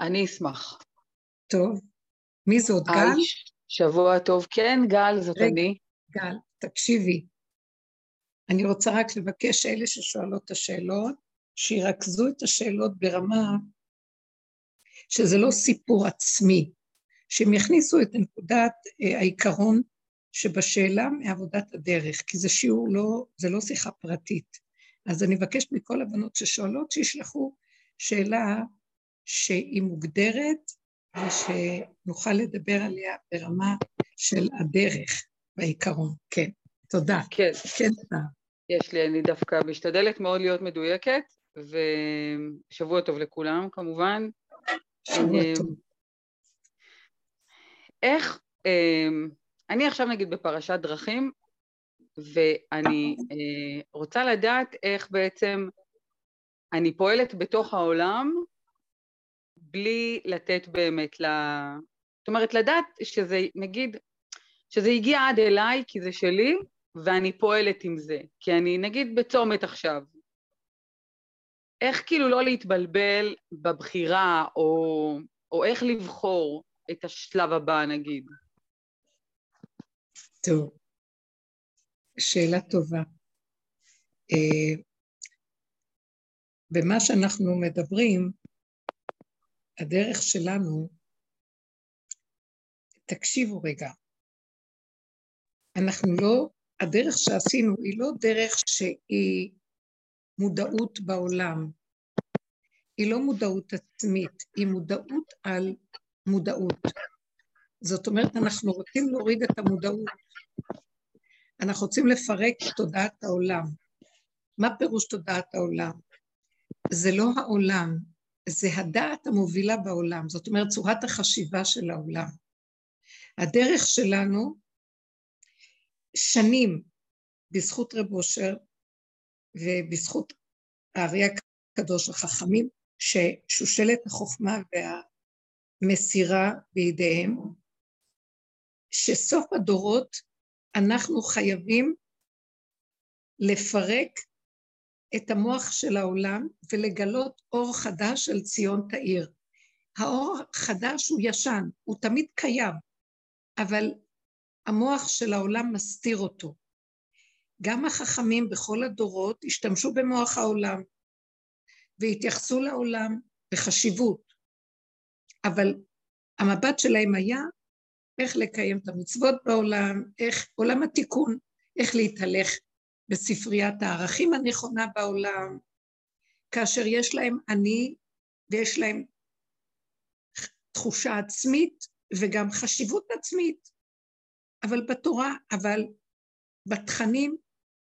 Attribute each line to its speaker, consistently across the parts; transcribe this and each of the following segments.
Speaker 1: אני אשמח.
Speaker 2: טוב. מי זאת, גל?
Speaker 1: היי, שבוע טוב. כן, גל, זאת
Speaker 2: רגע.
Speaker 1: אני.
Speaker 2: גל, תקשיבי. אני רוצה רק לבקש אלה ששואלות את השאלות, שירכזו את השאלות ברמה שזה לא סיפור עצמי, שהם יכניסו את נקודת אה, העיקרון שבשאלה מעבודת הדרך, כי זה שיעור לא, זה לא שיחה פרטית. אז אני מבקשת מכל הבנות ששואלות שישלחו שאלה שהיא מוגדרת ושנוכל לדבר עליה ברמה של הדרך והעיקרון. כן, תודה.
Speaker 1: כן,
Speaker 2: כן, תודה.
Speaker 1: יש לי, אני דווקא משתדלת מאוד להיות מדויקת, ושבוע טוב לכולם כמובן.
Speaker 2: שבוע
Speaker 1: אה,
Speaker 2: טוב.
Speaker 1: איך, אה, אני עכשיו נגיד בפרשת דרכים, ואני אה, רוצה לדעת איך בעצם אני פועלת בתוך העולם בלי לתת באמת ל... זאת אומרת, לדעת שזה, נגיד, שזה הגיע עד אליי כי זה שלי, ואני פועלת עם זה. כי אני, נגיד, בצומת עכשיו. איך כאילו לא להתבלבל בבחירה, או, או איך לבחור את השלב הבא, נגיד.
Speaker 2: טוב. שאלה טובה. אה, במה שאנחנו מדברים, הדרך שלנו, תקשיבו רגע, אנחנו לא, הדרך שעשינו היא לא דרך שהיא מודעות בעולם, היא לא מודעות עצמית, היא מודעות על מודעות. זאת אומרת, אנחנו רוצים להוריד את המודעות, אנחנו רוצים לפרק את תודעת העולם. מה פירוש תודעת העולם? זה לא העולם, זה הדעת המובילה בעולם, זאת אומרת צורת החשיבה של העולם. הדרך שלנו, שנים, בזכות רב אושר ובזכות הארי הקדוש החכמים, ששושלת החוכמה והמסירה בידיהם, שסוף הדורות אנחנו חייבים לפרק את המוח של העולם ולגלות אור חדש של ציון תאיר. האור החדש הוא ישן, הוא תמיד קיים, אבל המוח של העולם מסתיר אותו. גם החכמים בכל הדורות השתמשו במוח העולם והתייחסו לעולם בחשיבות, אבל המבט שלהם היה איך לקיים את המצוות בעולם, איך עולם התיקון, איך להתהלך בספריית הערכים הנכונה בעולם, כאשר יש להם אני ויש להם תחושה עצמית וגם חשיבות עצמית, אבל בתורה, אבל בתכנים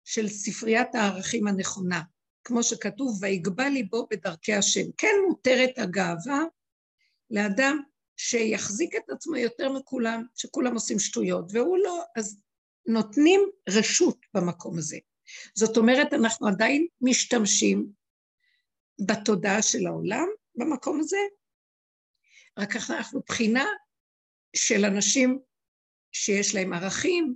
Speaker 2: של ספריית הערכים הנכונה, כמו שכתוב, ויגבה ליבו בדרכי השם. כן מותרת הגאווה לאדם שיחזיק את עצמו יותר מכולם, שכולם עושים שטויות, והוא לא, אז נותנים רשות במקום הזה. זאת אומרת, אנחנו עדיין משתמשים בתודעה של העולם במקום הזה, רק אנחנו בחינה של אנשים שיש להם ערכים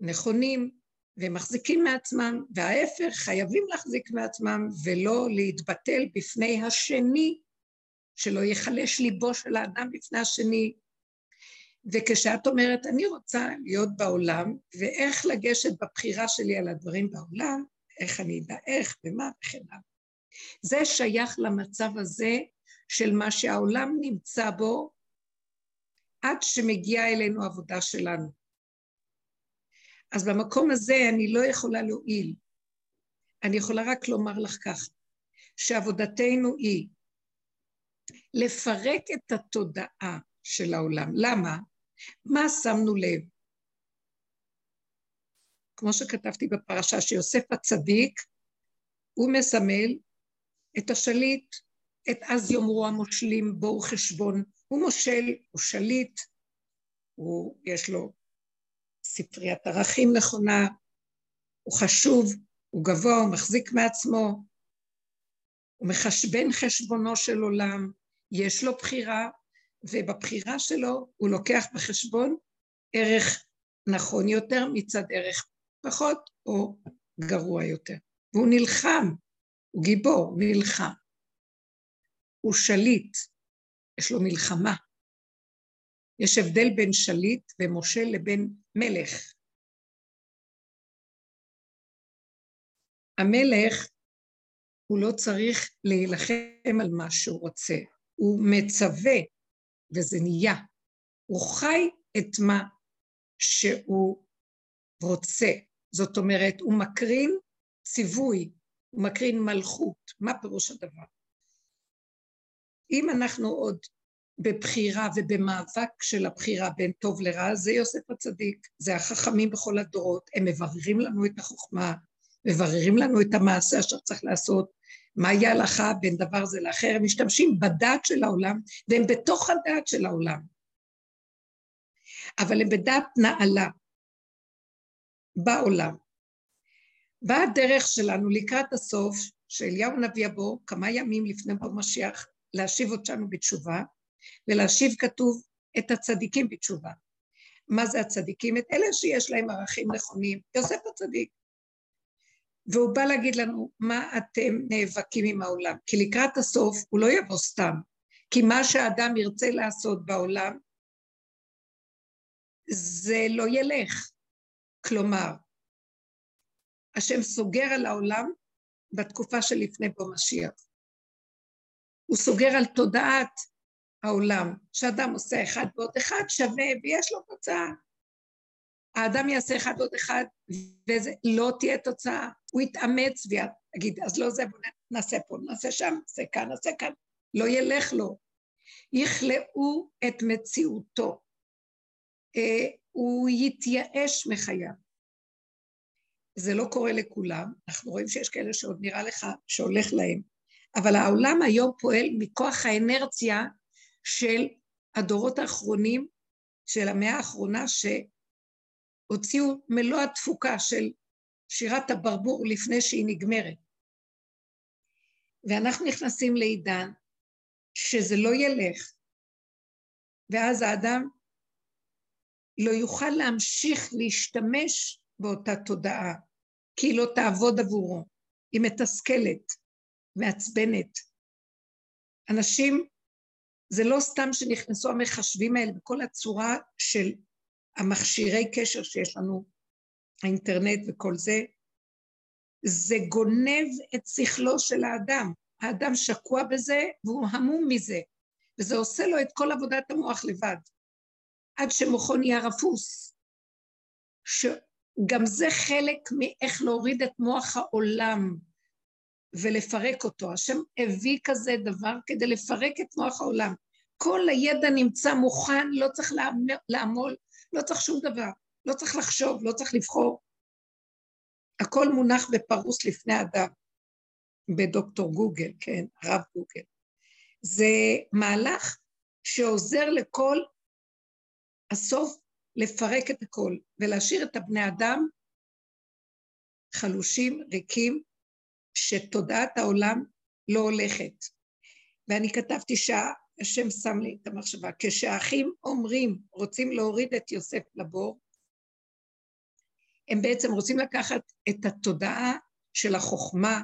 Speaker 2: נכונים ומחזיקים מעצמם, וההפך, חייבים להחזיק מעצמם ולא להתבטל בפני השני, שלא ייחלש ליבו של האדם בפני השני, וכשאת אומרת, אני רוצה להיות בעולם, ואיך לגשת בבחירה שלי על הדברים בעולם, איך אני אדע איך ומה וכן הלאה. זה שייך למצב הזה של מה שהעולם נמצא בו עד שמגיעה אלינו עבודה שלנו. אז במקום הזה אני לא יכולה להועיל. אני יכולה רק לומר לך כך, שעבודתנו היא לפרק את התודעה של העולם. למה? מה שמנו לב? כמו שכתבתי בפרשה, שיוסף הצדיק, הוא מסמל את השליט, את אז יאמרו המושלים בואו חשבון. הוא מושל, הוא שליט, הוא, יש לו ספריית ערכים נכונה, הוא חשוב, הוא גבוה, הוא מחזיק מעצמו, הוא מחשבן חשבונו של עולם, יש לו בחירה, ובבחירה שלו הוא לוקח בחשבון ערך נכון יותר מצד ערך פחות או גרוע יותר. והוא נלחם, הוא גיבור, נלחם. הוא שליט, יש לו מלחמה. יש הבדל בין שליט ומשה לבין מלך. המלך, הוא לא צריך להילחם על מה שהוא רוצה, הוא מצווה, וזה נהיה. הוא חי את מה שהוא רוצה. זאת אומרת, הוא מקרין ציווי, הוא מקרין מלכות. מה פירוש הדבר? אם אנחנו עוד בבחירה ובמאבק של הבחירה בין טוב לרע, זה יוסף הצדיק, זה החכמים בכל הדורות, הם מבררים לנו את החוכמה, מבררים לנו את המעשה אשר צריך לעשות, מהי ההלכה בין דבר זה לאחר, הם משתמשים בדעת של העולם, והם בתוך הדעת של העולם. אבל הם בדעת נעלה, בעולם. באה הדרך שלנו לקראת הסוף, שאליהו נביא יבוא כמה ימים לפני בוא משיח, להשיב אותנו בתשובה, ולהשיב כתוב את הצדיקים בתשובה. מה זה הצדיקים? את אלה שיש להם ערכים נכונים. יוסף הצדיק. והוא בא להגיד לנו, מה אתם נאבקים עם העולם? כי לקראת הסוף הוא לא יבוא סתם, כי מה שהאדם ירצה לעשות בעולם, זה לא ילך. כלומר, השם סוגר על העולם בתקופה שלפני בו משיח. הוא סוגר על תודעת העולם, שאדם עושה אחד ועוד אחד שווה ויש לו תוצאה. האדם יעשה אחד ועוד אחד וזה לא תהיה תוצאה, הוא יתאמץ ויגיד, אז לא זה, בוא נעשה פה, נעשה שם, נעשה כאן, נעשה כאן, לא ילך לו. יכלאו את מציאותו. אה, הוא יתייאש מחייו. זה לא קורה לכולם, אנחנו רואים שיש כאלה שעוד נראה לך שהולך להם, אבל העולם היום פועל מכוח האנרציה של הדורות האחרונים, של המאה האחרונה, שהוציאו מלוא התפוקה של שירת הברבור לפני שהיא נגמרת. ואנחנו נכנסים לעידן שזה לא ילך, ואז האדם לא יוכל להמשיך להשתמש באותה תודעה, כי היא לא תעבוד עבורו, היא מתסכלת, מעצבנת. אנשים, זה לא סתם שנכנסו המחשבים האלה בכל הצורה של המכשירי קשר שיש לנו, האינטרנט וכל זה, זה גונב את שכלו של האדם. האדם שקוע בזה והוא המום מזה, וזה עושה לו את כל עבודת המוח לבד. עד שמוחו נהיה רפוס. שגם זה חלק מאיך להוריד את מוח העולם ולפרק אותו. השם הביא כזה דבר כדי לפרק את מוח העולם. כל הידע נמצא מוכן, לא צריך לעמול, לא צריך שום דבר, לא צריך לחשוב, לא צריך לבחור. הכל מונח ופרוס לפני אדם, בדוקטור גוגל, כן, הרב גוגל. זה מהלך שעוזר לכל הסוף לפרק את הכל ולהשאיר את הבני אדם חלושים, ריקים, שתודעת העולם לא הולכת. ואני כתבתי שהשם שם לי את המחשבה, כשהאחים אומרים, רוצים להוריד את יוסף לבור, הם בעצם רוצים לקחת את התודעה של החוכמה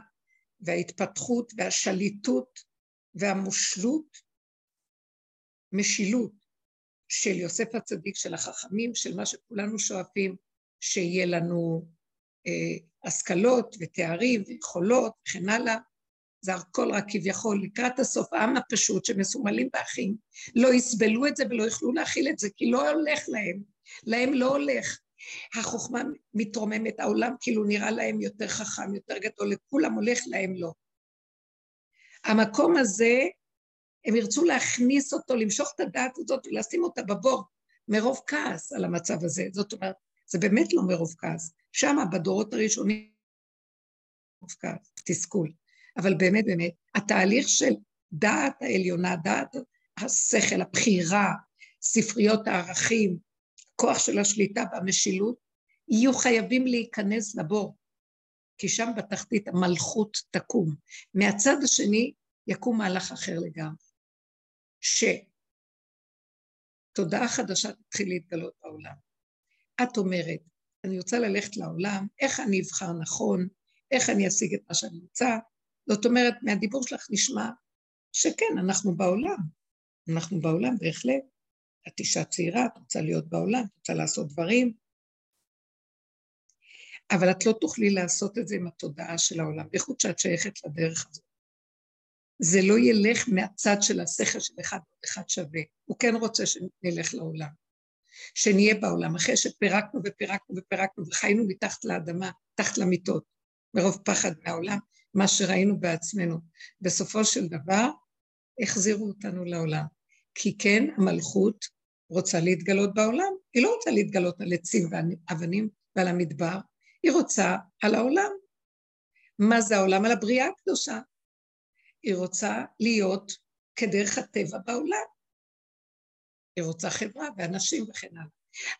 Speaker 2: וההתפתחות והשליטות והמושלות, משילות, של יוסף הצדיק, של החכמים, של מה שכולנו שואפים, שיהיה לנו אה, השכלות ותארים ויכולות וכן הלאה. זה הכל רק כביכול לקראת הסוף, העם הפשוט שמסומלים באחים, לא יסבלו את זה ולא יוכלו להכיל את זה, כי לא הולך להם, להם לא הולך. החוכמה מתרוממת, העולם כאילו נראה להם יותר חכם, יותר גדול, לכולם הולך, להם לא. המקום הזה הם ירצו להכניס אותו, למשוך את הדעת הזאת ולשים אותה בבור מרוב כעס על המצב הזה. זאת אומרת, זה באמת לא מרוב כעס. שם, בדורות הראשונים, מרוב כעס, תסכול. אבל באמת, באמת, התהליך של דעת העליונה, דעת השכל, הבחירה, ספריות הערכים, כוח של השליטה והמשילות, יהיו חייבים להיכנס לבור, כי שם בתחתית המלכות תקום. מהצד השני יקום מהלך אחר לגמרי. שתודעה חדשה תתחיל להתגלות בעולם. את אומרת, אני רוצה ללכת לעולם, איך אני אבחר נכון, איך אני אשיג את מה שאני רוצה. זאת אומרת, מהדיבור שלך נשמע שכן, אנחנו בעולם, אנחנו בעולם, בהחלט. את אישה צעירה, את רוצה להיות בעולם, את רוצה לעשות דברים, אבל את לא תוכלי לעשות את זה עם התודעה של העולם, בייחוד שאת שייכת לדרך הזאת. זה לא ילך מהצד של השכל של אחד אחד שווה. הוא כן רוצה שנלך לעולם, שנהיה בעולם, אחרי שפירקנו ופירקנו ופירקנו וחיינו מתחת לאדמה, תחת למיטות, מרוב פחד מהעולם, מה שראינו בעצמנו. בסופו של דבר, החזירו אותנו לעולם. כי כן, המלכות רוצה להתגלות בעולם. היא לא רוצה להתגלות על עצים ואבנים ועל המדבר, היא רוצה על העולם. מה זה העולם? על הבריאה הקדושה. היא רוצה להיות כדרך הטבע בעולם. היא רוצה חברה ואנשים וכן הלאה.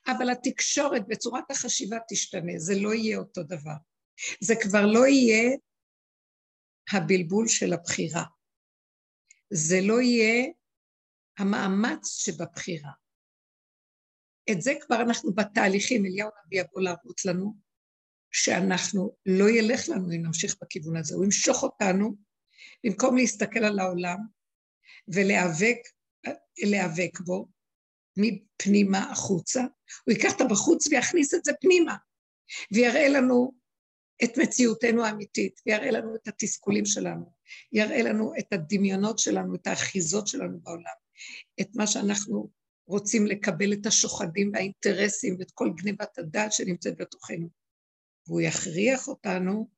Speaker 2: אבל התקשורת בצורת החשיבה תשתנה, זה לא יהיה אותו דבר. זה כבר לא יהיה הבלבול של הבחירה. זה לא יהיה המאמץ שבבחירה. את זה כבר אנחנו בתהליכים, אליהו הנביא יבוא להראות לנו שאנחנו, לא ילך לנו אם נמשיך בכיוון הזה, הוא ימשוך אותנו, במקום להסתכל על העולם ולהיאבק להיאבק בו מפנימה החוצה, הוא ייקח את הבחוץ ויכניס את זה פנימה, ויראה לנו את מציאותנו האמיתית, ויראה לנו את התסכולים שלנו, יראה לנו את הדמיונות שלנו, את האחיזות שלנו בעולם, את מה שאנחנו רוצים לקבל את השוחדים והאינטרסים ואת כל גניבת הדעת שנמצאת בתוכנו. והוא יכריח אותנו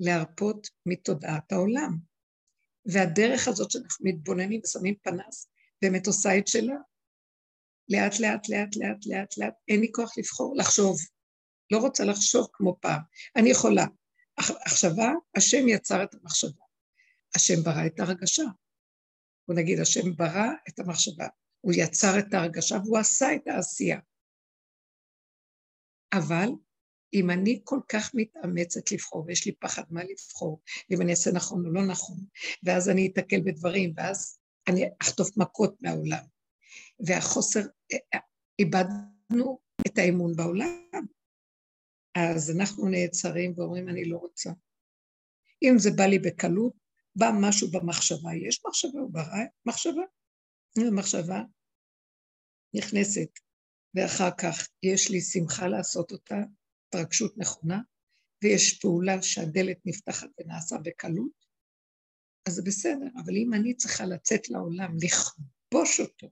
Speaker 2: להרפות מתודעת העולם. והדרך הזאת שאנחנו מתבוננים ושמים פנס, באמת עושה את שלה. לאט לאט לאט לאט לאט לאט, אין לי כוח לבחור, לחשוב. לא רוצה לחשוב כמו פעם. אני יכולה. מחשבה, השם יצר את המחשבה. השם ברא את הרגשה. בוא נגיד, השם ברא את המחשבה. הוא יצר את ההרגשה והוא עשה את העשייה. אבל אם אני כל כך מתאמצת לבחור, ויש לי פחד מה לבחור, ואם אני אעשה נכון או לא נכון, ואז אני אתקל בדברים, ואז אני אחטוף מכות מהעולם. והחוסר, איבדנו את האמון בעולם. אז אנחנו נעצרים ואומרים, אני לא רוצה. אם זה בא לי בקלות, בא משהו במחשבה, יש מחשבה, הוא ברא מחשבה. מחשבה נכנסת, ואחר כך יש לי שמחה לעשות אותה, התרגשות נכונה, ויש פעולה שהדלת נפתחת ונעשה בקלות, אז זה בסדר, אבל אם אני צריכה לצאת לעולם, לכבוש אותו,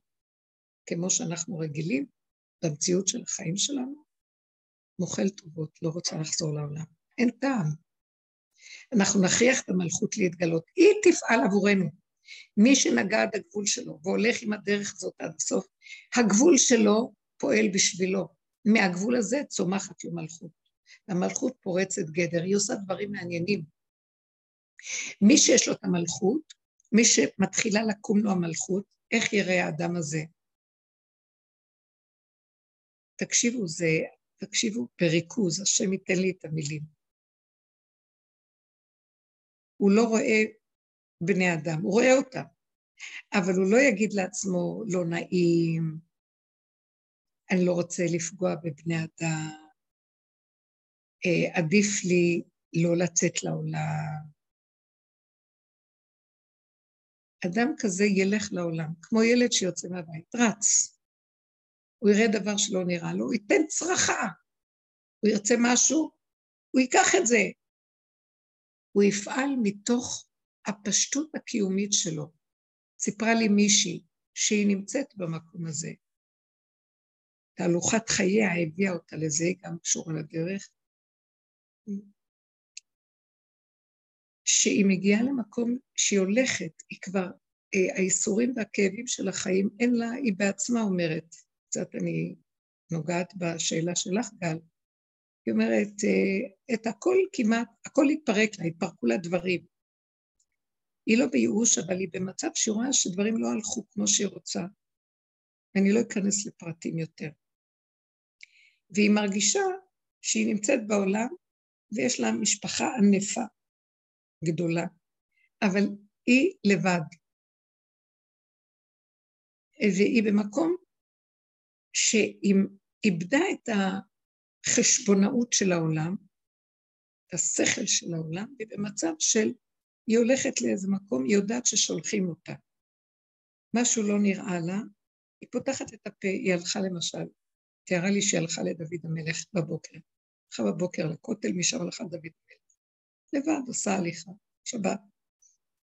Speaker 2: כמו שאנחנו רגילים, במציאות של החיים שלנו, מוכל טובות, לא רוצה לחזור לעולם. אין טעם. אנחנו נכריח את המלכות להתגלות. היא תפעל עבורנו. מי שנגע עד הגבול שלו והולך עם הדרך הזאת עד הסוף, הגבול שלו פועל בשבילו. מהגבול הזה צומחת לו מלכות. המלכות פורצת גדר, היא עושה דברים מעניינים. מי שיש לו את המלכות, מי שמתחילה לקום לו המלכות, איך יראה האדם הזה? תקשיבו, זה, תקשיבו בריכוז, השם ייתן לי את המילים. הוא לא רואה בני אדם, הוא רואה אותם, אבל הוא לא יגיד לעצמו לא נעים, אני לא רוצה לפגוע בבני אדם, אה, עדיף לי לא לצאת לעולם. אדם כזה ילך לעולם, כמו ילד שיוצא מהבית, רץ. הוא יראה דבר שלא נראה לו, הוא ייתן צרחה. הוא ירצה משהו, הוא ייקח את זה. הוא יפעל מתוך הפשטות הקיומית שלו. סיפרה לי מישהי שהיא נמצאת במקום הזה. תהלוכת חייה הביאה אותה לזה, גם קשורה לדרך, שהיא מגיעה למקום שהיא הולכת, היא כבר, אה, האיסורים והכאבים של החיים, אין לה, היא בעצמה אומרת, קצת אני נוגעת בשאלה שלך, גל, היא אומרת, אה, את הכל כמעט, הכל התפרק לה, התפרקו לה דברים. היא לא בייאוש, אבל היא במצב שהיא רואה שדברים לא הלכו כמו שהיא רוצה. אני לא אכנס לפרטים יותר. והיא מרגישה שהיא נמצאת בעולם ויש לה משפחה ענפה, גדולה, אבל היא לבד. והיא במקום שהיא איבדה את החשבונאות של העולם, את השכל של העולם, והיא במצב של, היא הולכת לאיזה מקום, היא יודעת ששולחים אותה. משהו לא נראה לה, היא פותחת את הפה, היא הלכה למשל, תיארה לי שהיא הלכה לדוד המלך בבוקר. הלכה בבוקר לכותל, משם הלכה לדוד המלך. לבד עושה הליכה, שבת.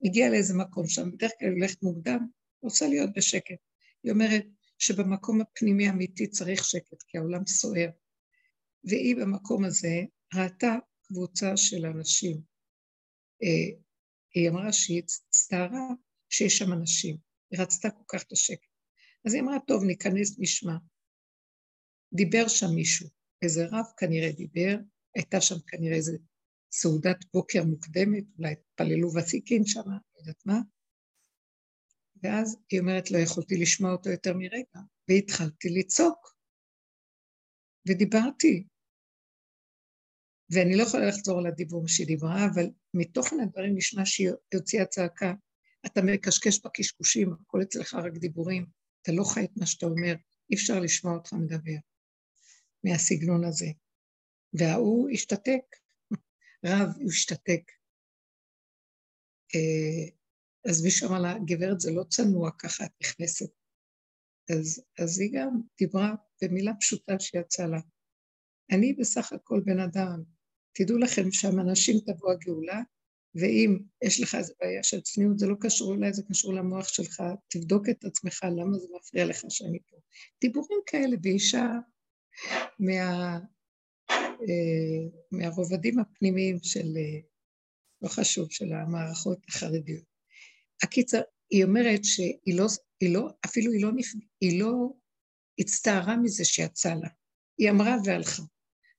Speaker 2: הגיעה לאיזה מקום שם, בדרך כלל היא הולכת מוקדם, רוצה להיות בשקט. היא אומרת שבמקום הפנימי האמיתי צריך שקט, כי העולם סוער. והיא במקום הזה ראתה קבוצה של אנשים. אה, היא אמרה שהיא הצטערה שיש שם אנשים, היא רצתה כל כך את השקט. אז היא אמרה, טוב, ניכנס, נשמע. דיבר שם מישהו, איזה רב כנראה דיבר, הייתה שם כנראה איזה סעודת בוקר מוקדמת, אולי התפללו ותיקין שם, לא יודעת מה. ואז היא אומרת, לא יכולתי לשמוע אותו יותר מרגע, והתחלתי לצעוק. ודיברתי. ואני לא יכולה לחזור על הדיבור שהיא דיברה, אבל מתוכן הדברים נשמע שהיא הוציאה צעקה. אתה מקשקש בקשקושים, הכל אצלך רק דיבורים, אתה לא חי את מה שאתה אומר, אי אפשר לשמוע אותך מדבר מהסגנון הזה. וההוא השתתק, רב השתתק. אה, אז מישהו אמר לה, גברת, זה לא צנוע ככה, את נכנסת. אז, אז היא גם דיברה במילה פשוטה שיצאה לה. אני בסך הכל בן אדם. תדעו לכם שהאנשים תבוא הגאולה, ואם יש לך איזו בעיה של צניעות, זה לא קשור אליי, זה קשור למוח שלך, תבדוק את עצמך, למה זה מפריע לך שאני פה. דיבורים כאלה באישה מה, אה, מהרובדים הפנימיים של, אה, לא חשוב, של המערכות החרדיות. הקיצר, היא אומרת שהיא לא, היא לא אפילו היא לא, היא לא הצטערה מזה שיצא לה. היא אמרה והלכה.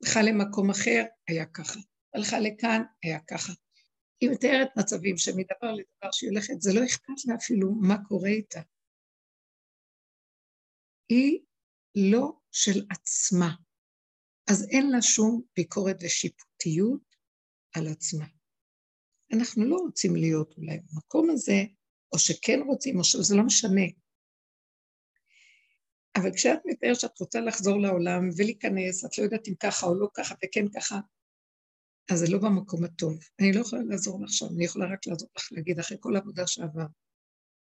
Speaker 2: הלכה למקום אחר, היה ככה. הלכה לכאן, היה ככה. היא מתארת מצבים שמדבר לדבר שהיא הולכת, זה לא אכפת לה אפילו מה קורה איתה. היא לא של עצמה, אז אין לה שום ביקורת ושיפוטיות על עצמה. אנחנו לא רוצים להיות אולי במקום הזה, או שכן רוצים, או שזה לא משנה. אבל כשאת מתארת שאת רוצה לחזור לעולם ולהיכנס, את לא יודעת אם ככה או לא ככה וכן ככה, אז זה לא במקום הטוב. אני לא יכולה לעזור לך שם, אני יכולה רק לעזור לך להגיד, אחרי כל העבודה שעבר,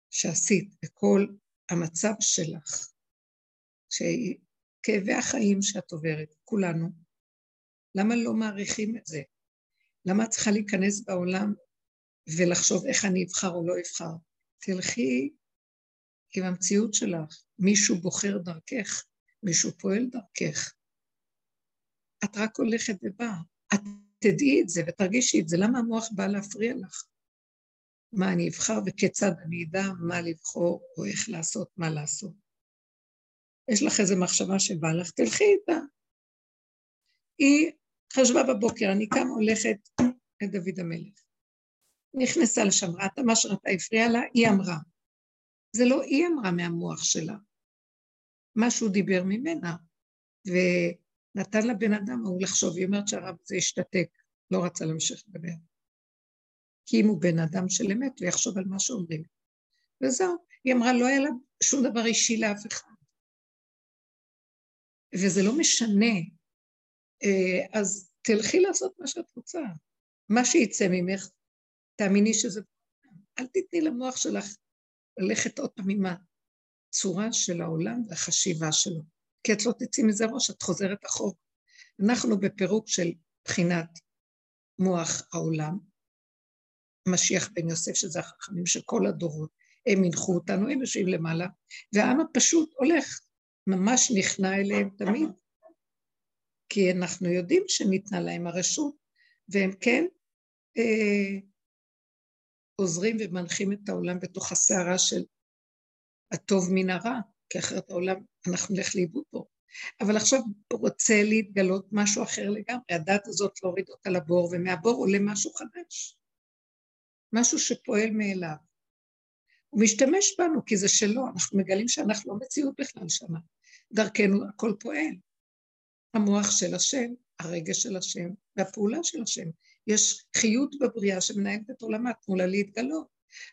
Speaker 2: שעשית, וכל המצב שלך, שכאבי החיים שאת עוברת, כולנו, למה לא מעריכים את זה? למה את צריכה להיכנס בעולם ולחשוב איך אני אבחר או לא אבחר? תלכי עם המציאות שלך. מישהו בוחר דרכך, מישהו פועל דרכך. את רק הולכת ובאה. את תדעי את זה ותרגישי את זה. למה המוח בא להפריע לך? מה אני אבחר וכיצד אני אדע מה לבחור או איך לעשות, מה לעשות. יש לך איזו מחשבה שבא לך, תלכי איתה. היא חשבה בבוקר, אני קמה הולכת לדוד המלך. נכנסה לשם, ראתה מה שראתה, הפריע לה, היא אמרה. זה לא היא אמרה מהמוח שלה. משהו דיבר ממנה, ונתן לבן אדם ההוא לחשוב, היא אומרת שהרב הזה השתתק, לא רצה להמשיך לדבר. כי אם הוא בן אדם של אמת, הוא יחשוב על מה שאומרים. וזהו, היא אמרה, לא היה לה שום דבר אישי לאף אחד. וזה לא משנה. אה, אז תלכי לעשות מה שאת רוצה. מה שיצא ממך, תאמיני שזה... אל תתני למוח שלך ללכת עוד פעם עם הצורה של העולם והחשיבה שלו. כי את לא תצאי מזה ראש, את חוזרת אחור. אנחנו בפירוק של בחינת מוח העולם, משיח בן יוסף, שזה החכמים של כל הדורות, הם הנחו אותנו, הם יושבים למעלה, והעם הפשוט הולך, ממש נכנע אליהם תמיד, כי אנחנו יודעים שניתנה להם הרשות, והם כן אה, עוזרים ומנחים את העולם בתוך הסערה של הטוב מן הרע, כי אחרת העולם, אנחנו נלך לאיבוד פה. אבל עכשיו רוצה להתגלות משהו אחר לגמרי, הדת הזאת להוריד אותה לבור, ומהבור עולה משהו חדש. משהו שפועל מאליו. הוא משתמש בנו כי זה שלו, אנחנו מגלים שאנחנו לא מציאות בכלל שמה. דרכנו הכל פועל. המוח של השם, הרגש של השם והפעולה של השם. יש חיות בבריאה שמנהלת את עולמה, תנו לה להתגלות.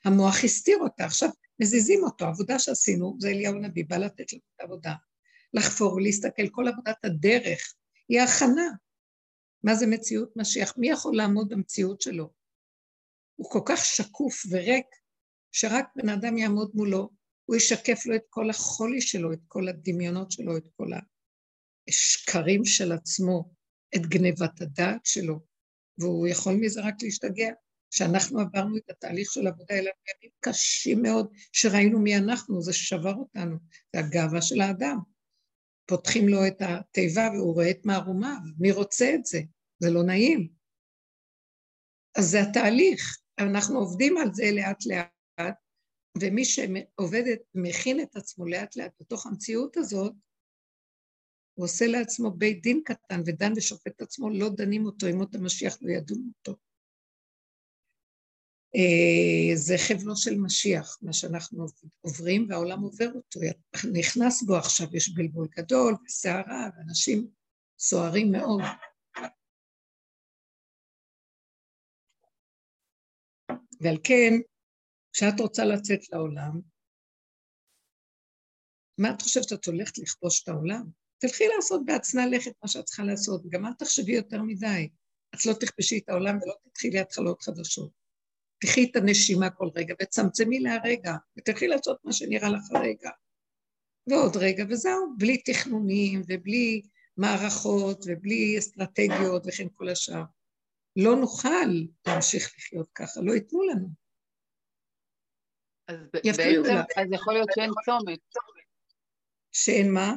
Speaker 2: המוח הסתיר אותה, עכשיו מזיזים אותו, העבודה שעשינו, זה אליהו הנביא, בא לתת לנו את העבודה. לחפור ולהסתכל, כל עבודת הדרך היא הכנה. מה זה מציאות משיח? מי יכול לעמוד במציאות שלו? הוא כל כך שקוף וריק, שרק בן אדם יעמוד מולו הוא ישקף לו את כל החולי שלו, את כל הדמיונות שלו, את כל השקרים של עצמו, את גנבת הדעת שלו, והוא יכול מזה רק להשתגע. כשאנחנו עברנו את התהליך של עבודה, אלה ימים קשים מאוד, שראינו מי אנחנו, זה שבר אותנו, זה הגאווה של האדם. פותחים לו את התיבה והוא רואה את מערומיו, מי רוצה את זה? זה לא נעים. אז זה התהליך, אנחנו עובדים על זה לאט לאט, ומי שעובד, מכין את עצמו לאט לאט בתוך המציאות הזאת, הוא עושה לעצמו בית דין קטן ודן ושופט את עצמו, לא דנים אותו, אם עוד המשיח לא ידון אותו. אה, זה חבלו של משיח, מה שאנחנו עוברים, והעולם עובר אותו, נכנס בו עכשיו, יש בלבול גדול וסערה, ואנשים סוערים מאוד. ועל כן, כשאת רוצה לצאת לעולם, מה את חושבת שאת הולכת לכבוש את העולם? תלכי לעשות בעצמה לכת מה שאת צריכה לעשות, גם אל תחשבי יותר מדי. את לא תכבשי את העולם ולא תתחילי התחלות חדשות. תחי את הנשימה כל רגע וצמצמי להרגע, ותלכי לעשות מה שנראה לך הרגע. ועוד רגע, וזהו, בלי תכנונים ובלי מערכות ובלי אסטרטגיות וכן כל השאר. לא נוכל להמשיך לחיות ככה, לא ייתנו לנו.
Speaker 1: אז בעצם, אז יכול להיות שאין צומת.
Speaker 2: שאין מה?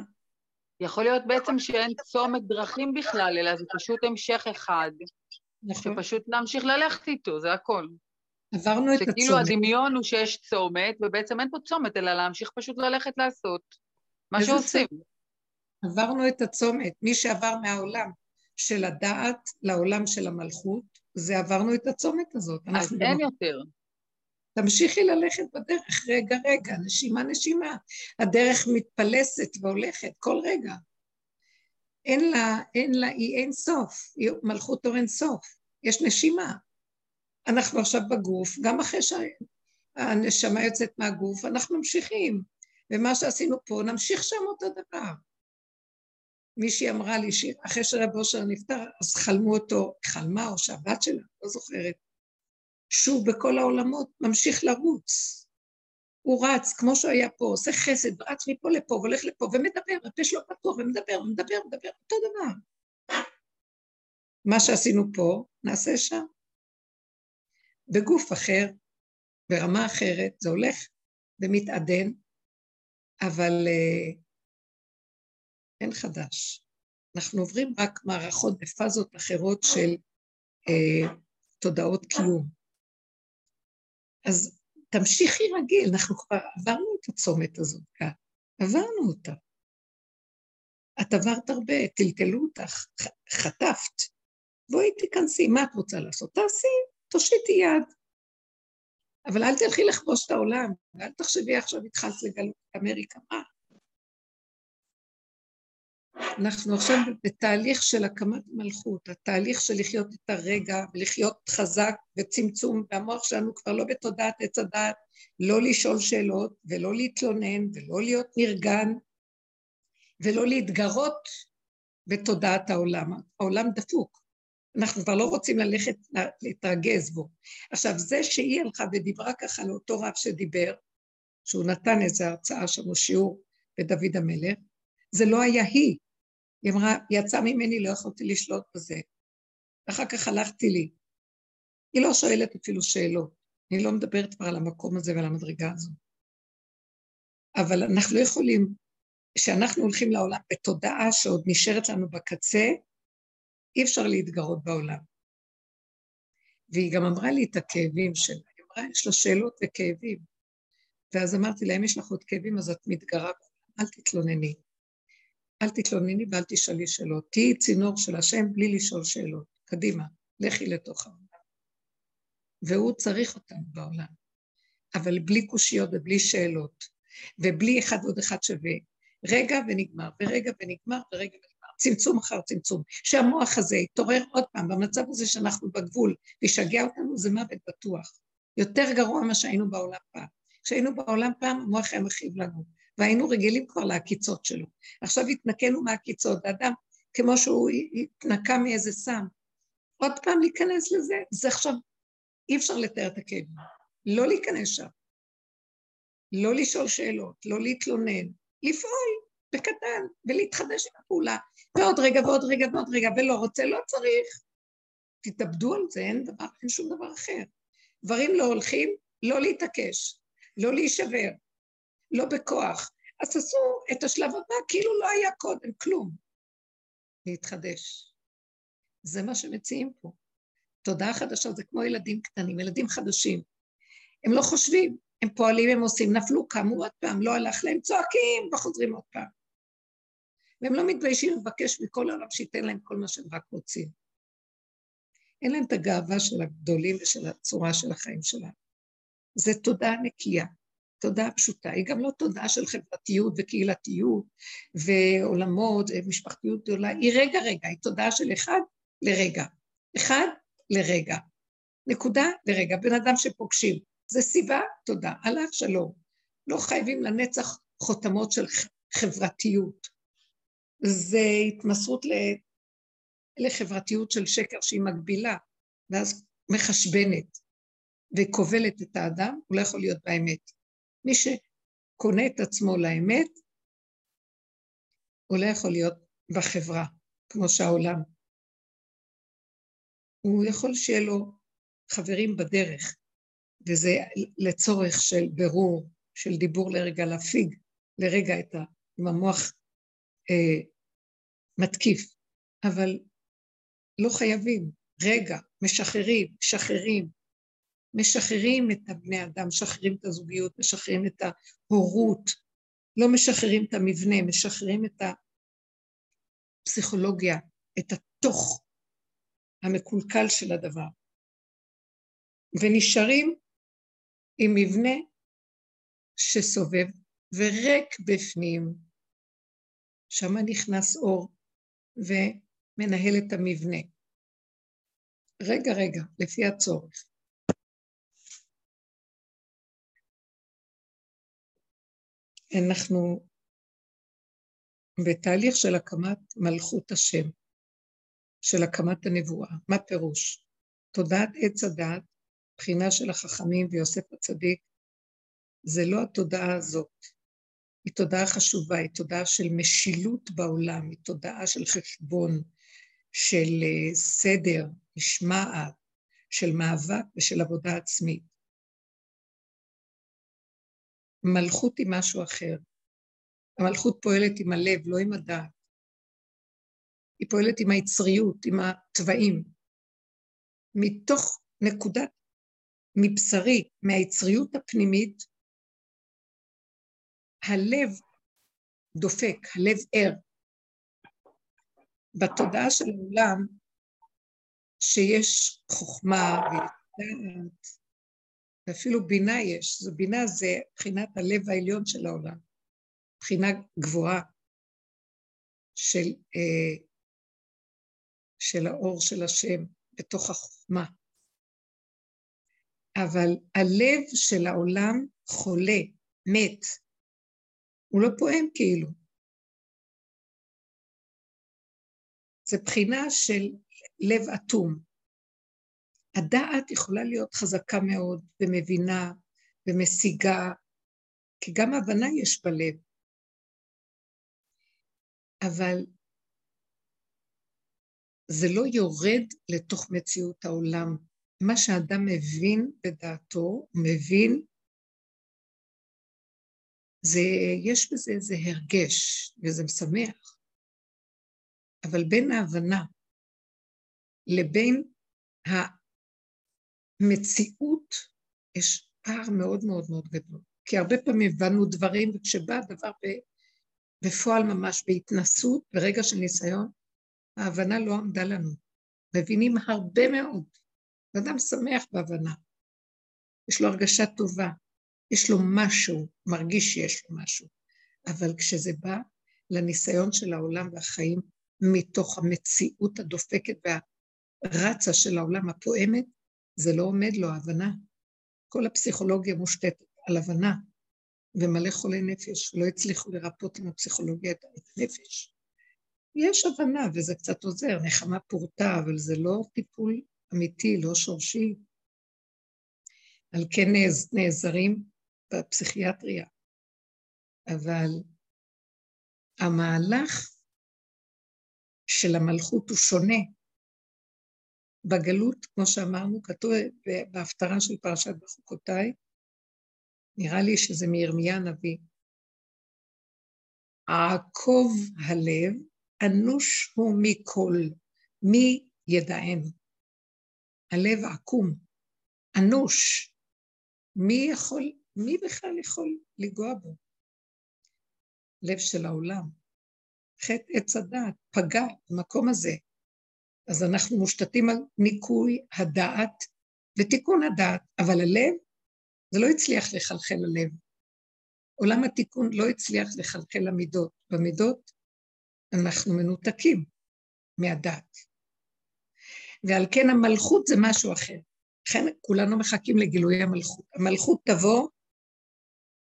Speaker 1: יכול להיות בעצם שאין צומת דרכים בכלל, אלא זה פשוט המשך אחד. נכון. שפשוט להמשיך ללכת איתו, זה הכל.
Speaker 2: עברנו את
Speaker 1: הצומת. שכאילו הדמיון הוא שיש צומת, ובעצם אין פה צומת, אלא להמשיך פשוט ללכת לעשות מה שעושים.
Speaker 2: עברנו את הצומת. מי שעבר מהעולם של הדעת לעולם של המלכות, זה עברנו את הצומת הזאת.
Speaker 1: אז אין. יותר.
Speaker 2: תמשיכי ללכת בדרך, רגע, רגע, נשימה, נשימה. הדרך מתפלסת והולכת כל רגע. אין לה, אין לה, היא אין סוף, היא מלכות אור אין סוף, יש נשימה. אנחנו עכשיו בגוף, גם אחרי שהנשמה יוצאת מהגוף, אנחנו ממשיכים. ומה שעשינו פה, נמשיך שם אותו דבר. מישהי אמרה לי שאחרי שרב אושר נפטר, אז חלמו אותו, חלמה או שהבת שלה, לא זוכרת, שוב בכל העולמות, ממשיך לרוץ. הוא רץ, כמו שהוא היה פה, עושה חסד, רץ מפה לפה, והולך לפה, ומדבר, הפה שלו פתוח, ומדבר, ומדבר, ומדבר, אותו דבר. מה שעשינו פה, נעשה שם. בגוף אחר, ברמה אחרת, זה הולך ומתעדן, אבל uh, אין חדש. אנחנו עוברים רק מערכות בפאזות אחרות של uh, תודעות קיום. אז תמשיכי רגיל, אנחנו כבר עברנו את הצומת הזאת כאן, עברנו אותה. את עברת הרבה, טלטלו אותך, חטפת. בואי תיכנסי, מה את רוצה לעשות? תעשי, תושיטי יד. אבל אל תלכי לכבוש את העולם, ואל תחשבי עכשיו התחלת לגלות אמריקה, מה? אנחנו עכשיו בתהליך של הקמת מלכות, התהליך של לחיות את הרגע ולחיות חזק וצמצום, והמוח שלנו כבר לא בתודעת עץ הדעת, לא לשאול שאלות ולא להתלונן ולא להיות נרגן ולא להתגרות בתודעת העולם. העולם דפוק. אנחנו כבר לא רוצים ללכת להתרגז בו. עכשיו, זה שהיא הלכה ודיברה ככה לאותו רב שדיבר, שהוא נתן איזו הרצאה שם או שיעור בדוד המלך, זה לא היה היא. היא אמרה, יצא ממני, לא יכולתי לשלוט בזה. ואחר כך הלכתי לי. היא לא שואלת אפילו שאלות. אני לא מדברת כבר על המקום הזה ועל המדרגה הזו. אבל אנחנו לא יכולים, כשאנחנו הולכים לעולם בתודעה שעוד נשארת לנו בקצה, אי אפשר להתגרות בעולם. והיא גם אמרה לי את הכאבים שלה, היא אמרה, יש לה שאלות וכאבים. ואז אמרתי לה, אם יש לך עוד כאבים, אז את מתגרה, אל תתלונני. אל תתלונני ואל תשאלי שאלות. תהיי צינור של השם בלי לשאול שאלות. קדימה, לכי לתוך העולם. והוא צריך אותנו בעולם. אבל בלי קושיות ובלי שאלות, ובלי אחד ועוד אחד שווה. רגע ונגמר, ורגע ונגמר, ורגע ונגמר. צמצום אחר צמצום. שהמוח הזה יתעורר עוד פעם במצב הזה שאנחנו בגבול, וישגע אותנו, זה מוות בטוח. יותר גרוע ממה שהיינו בעולם פעם. כשהיינו בעולם פעם, המוח היה מכאיב לנו. והיינו רגילים כבר לעקיצות שלו. עכשיו התנקנו מהעקיצות, ואדם, כמו שהוא התנקה מאיזה סם, עוד פעם להיכנס לזה, זה עכשיו, אי אפשר לתאר את הכאב, לא להיכנס שם. לא לשאול שאלות, לא להתלונן, לפעול בקטן ולהתחדש עם הפעולה, ועוד רגע ועוד רגע ועוד רגע, ולא רוצה, לא צריך. תתאבדו על זה, אין, דבר, אין שום דבר אחר. דברים לא הולכים, לא להתעקש, לא להישבר, לא בכוח. אז עשו את השלב הבא כאילו לא היה קודם, כלום. להתחדש. זה מה שמציעים פה. תודעה חדשה זה כמו ילדים קטנים, ילדים חדשים. הם לא חושבים, הם פועלים, הם עושים, נפלו, קמו עוד פעם, לא הלך להם, צועקים וחוזרים עוד פעם. והם לא מתביישים לבקש מכל העולם שייתן להם כל מה שהם רק רוצים. אין להם את הגאווה של הגדולים ושל הצורה של החיים שלהם. זה תודעה נקייה, תודעה פשוטה. היא גם לא תודעה של חברתיות וקהילתיות ועולמות, משפחתיות גדולה, היא רגע רגע, היא תודעה של אחד לרגע. אחד לרגע. נקודה לרגע. בן אדם שפוגשים. זה סיבה, תודה. הלך שלום. לא חייבים לנצח חותמות של חברתיות. זה התמסרות לחברתיות של שקר שהיא מגבילה, ואז מחשבנת וכובלת את האדם, הוא לא יכול להיות באמת. מי שקונה את עצמו לאמת, הוא לא יכול להיות בחברה, כמו שהעולם. הוא יכול שיהיה לו חברים בדרך, וזה לצורך של ברור, של דיבור לרגע, להפיג לרגע את ה... עם המוח אה, מתקיף, אבל לא חייבים, רגע, משחררים, משחררים, משחררים את הבני אדם, משחררים את הזוגיות, משחררים את ההורות, לא משחררים את המבנה, משחררים את הפסיכולוגיה, את התוך המקולקל של הדבר, ונשארים עם מבנה שסובב וריק בפנים, שם נכנס אור ומנהל את המבנה. רגע, רגע, לפי הצורך. אנחנו בתהליך של הקמת מלכות השם, של הקמת הנבואה. מה פירוש? תודעת עץ הדעת, בחינה של החכמים ויוסף הצדיק, זה לא התודעה הזאת. היא תודעה חשובה, היא תודעה של משילות בעולם, היא תודעה של חשבון, של אה, סדר, משמעת, של מאבק ושל עבודה עצמית. מלכות היא משהו אחר. המלכות פועלת עם הלב, לא עם הדעת. היא פועלת עם היצריות, עם התוואים. מתוך נקודת, מבשרי, מהיצריות הפנימית, הלב דופק, הלב ער. בתודעה של העולם, שיש חוכמה ודעת, ואפילו בינה יש, זו בינה זה מבחינת הלב העליון של העולם, מבחינה גבוהה של, אה, של האור של השם בתוך החוכמה. אבל הלב של העולם חולה, מת, הוא לא פועם כאילו. זה בחינה של לב אטום. הדעת יכולה להיות חזקה מאוד ומבינה ומשיגה, כי גם הבנה יש בלב. אבל זה לא יורד לתוך מציאות העולם. מה שאדם מבין בדעתו, מבין, זה, יש בזה איזה הרגש, וזה משמח. אבל בין ההבנה לבין המציאות יש פער מאוד מאוד מאוד גדול. כי הרבה פעמים הבנו דברים, וכשבא הדבר בפועל ממש, בהתנסות, ברגע של ניסיון, ההבנה לא עמדה לנו. מבינים הרבה מאוד. אדם שמח בהבנה. יש לו הרגשה טובה, יש לו משהו, מרגיש שיש לו משהו. אבל כשזה בא לניסיון של העולם והחיים, מתוך המציאות הדופקת והרצה של העולם הפועמת, זה לא עומד לו הבנה. כל הפסיכולוגיה מושתתת על הבנה, ומלא חולי נפש לא הצליחו לרפות עם הפסיכולוגיה את הנפש. יש הבנה וזה קצת עוזר, נחמה פורטה, אבל זה לא טיפול אמיתי, לא שורשי. על כן נעזרים בפסיכיאטריה. אבל המהלך של המלכות הוא שונה. בגלות, כמו שאמרנו, כתוב בהפטרה של פרשת בחוקותיי, נראה לי שזה מירמיה הנביא, עקוב הלב, אנוש הוא מכל, מי ידענו. הלב עקום, אנוש, מי יכול, מי בכלל יכול לגוע בו? לב של העולם. חטא עץ הדעת פגע במקום הזה. אז אנחנו מושתתים על ניקוי הדעת ותיקון הדעת, אבל הלב, זה לא הצליח לחלחל ללב. עולם התיקון לא הצליח לחלחל למידות. במידות אנחנו מנותקים מהדעת. ועל כן המלכות זה משהו אחר. לכן כולנו מחכים לגילוי המלכות. המלכות תבוא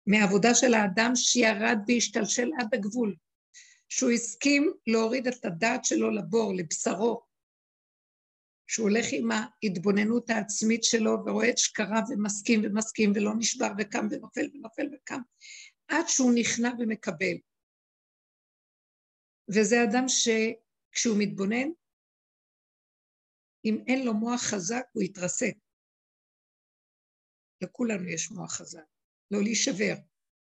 Speaker 2: מהעבודה של האדם שירד והשתלשל עד הגבול, שהוא הסכים להוריד את הדעת שלו לבור, לבשרו, שהוא הולך עם ההתבוננות העצמית שלו ורואה את שקריו ומסכים ומסכים ולא נשבר וקם ונופל ונופל וקם, עד שהוא נכנע ומקבל. וזה אדם שכשהוא מתבונן, אם אין לו מוח חזק הוא יתרסק. לכולנו יש מוח חזק. לא להישבר,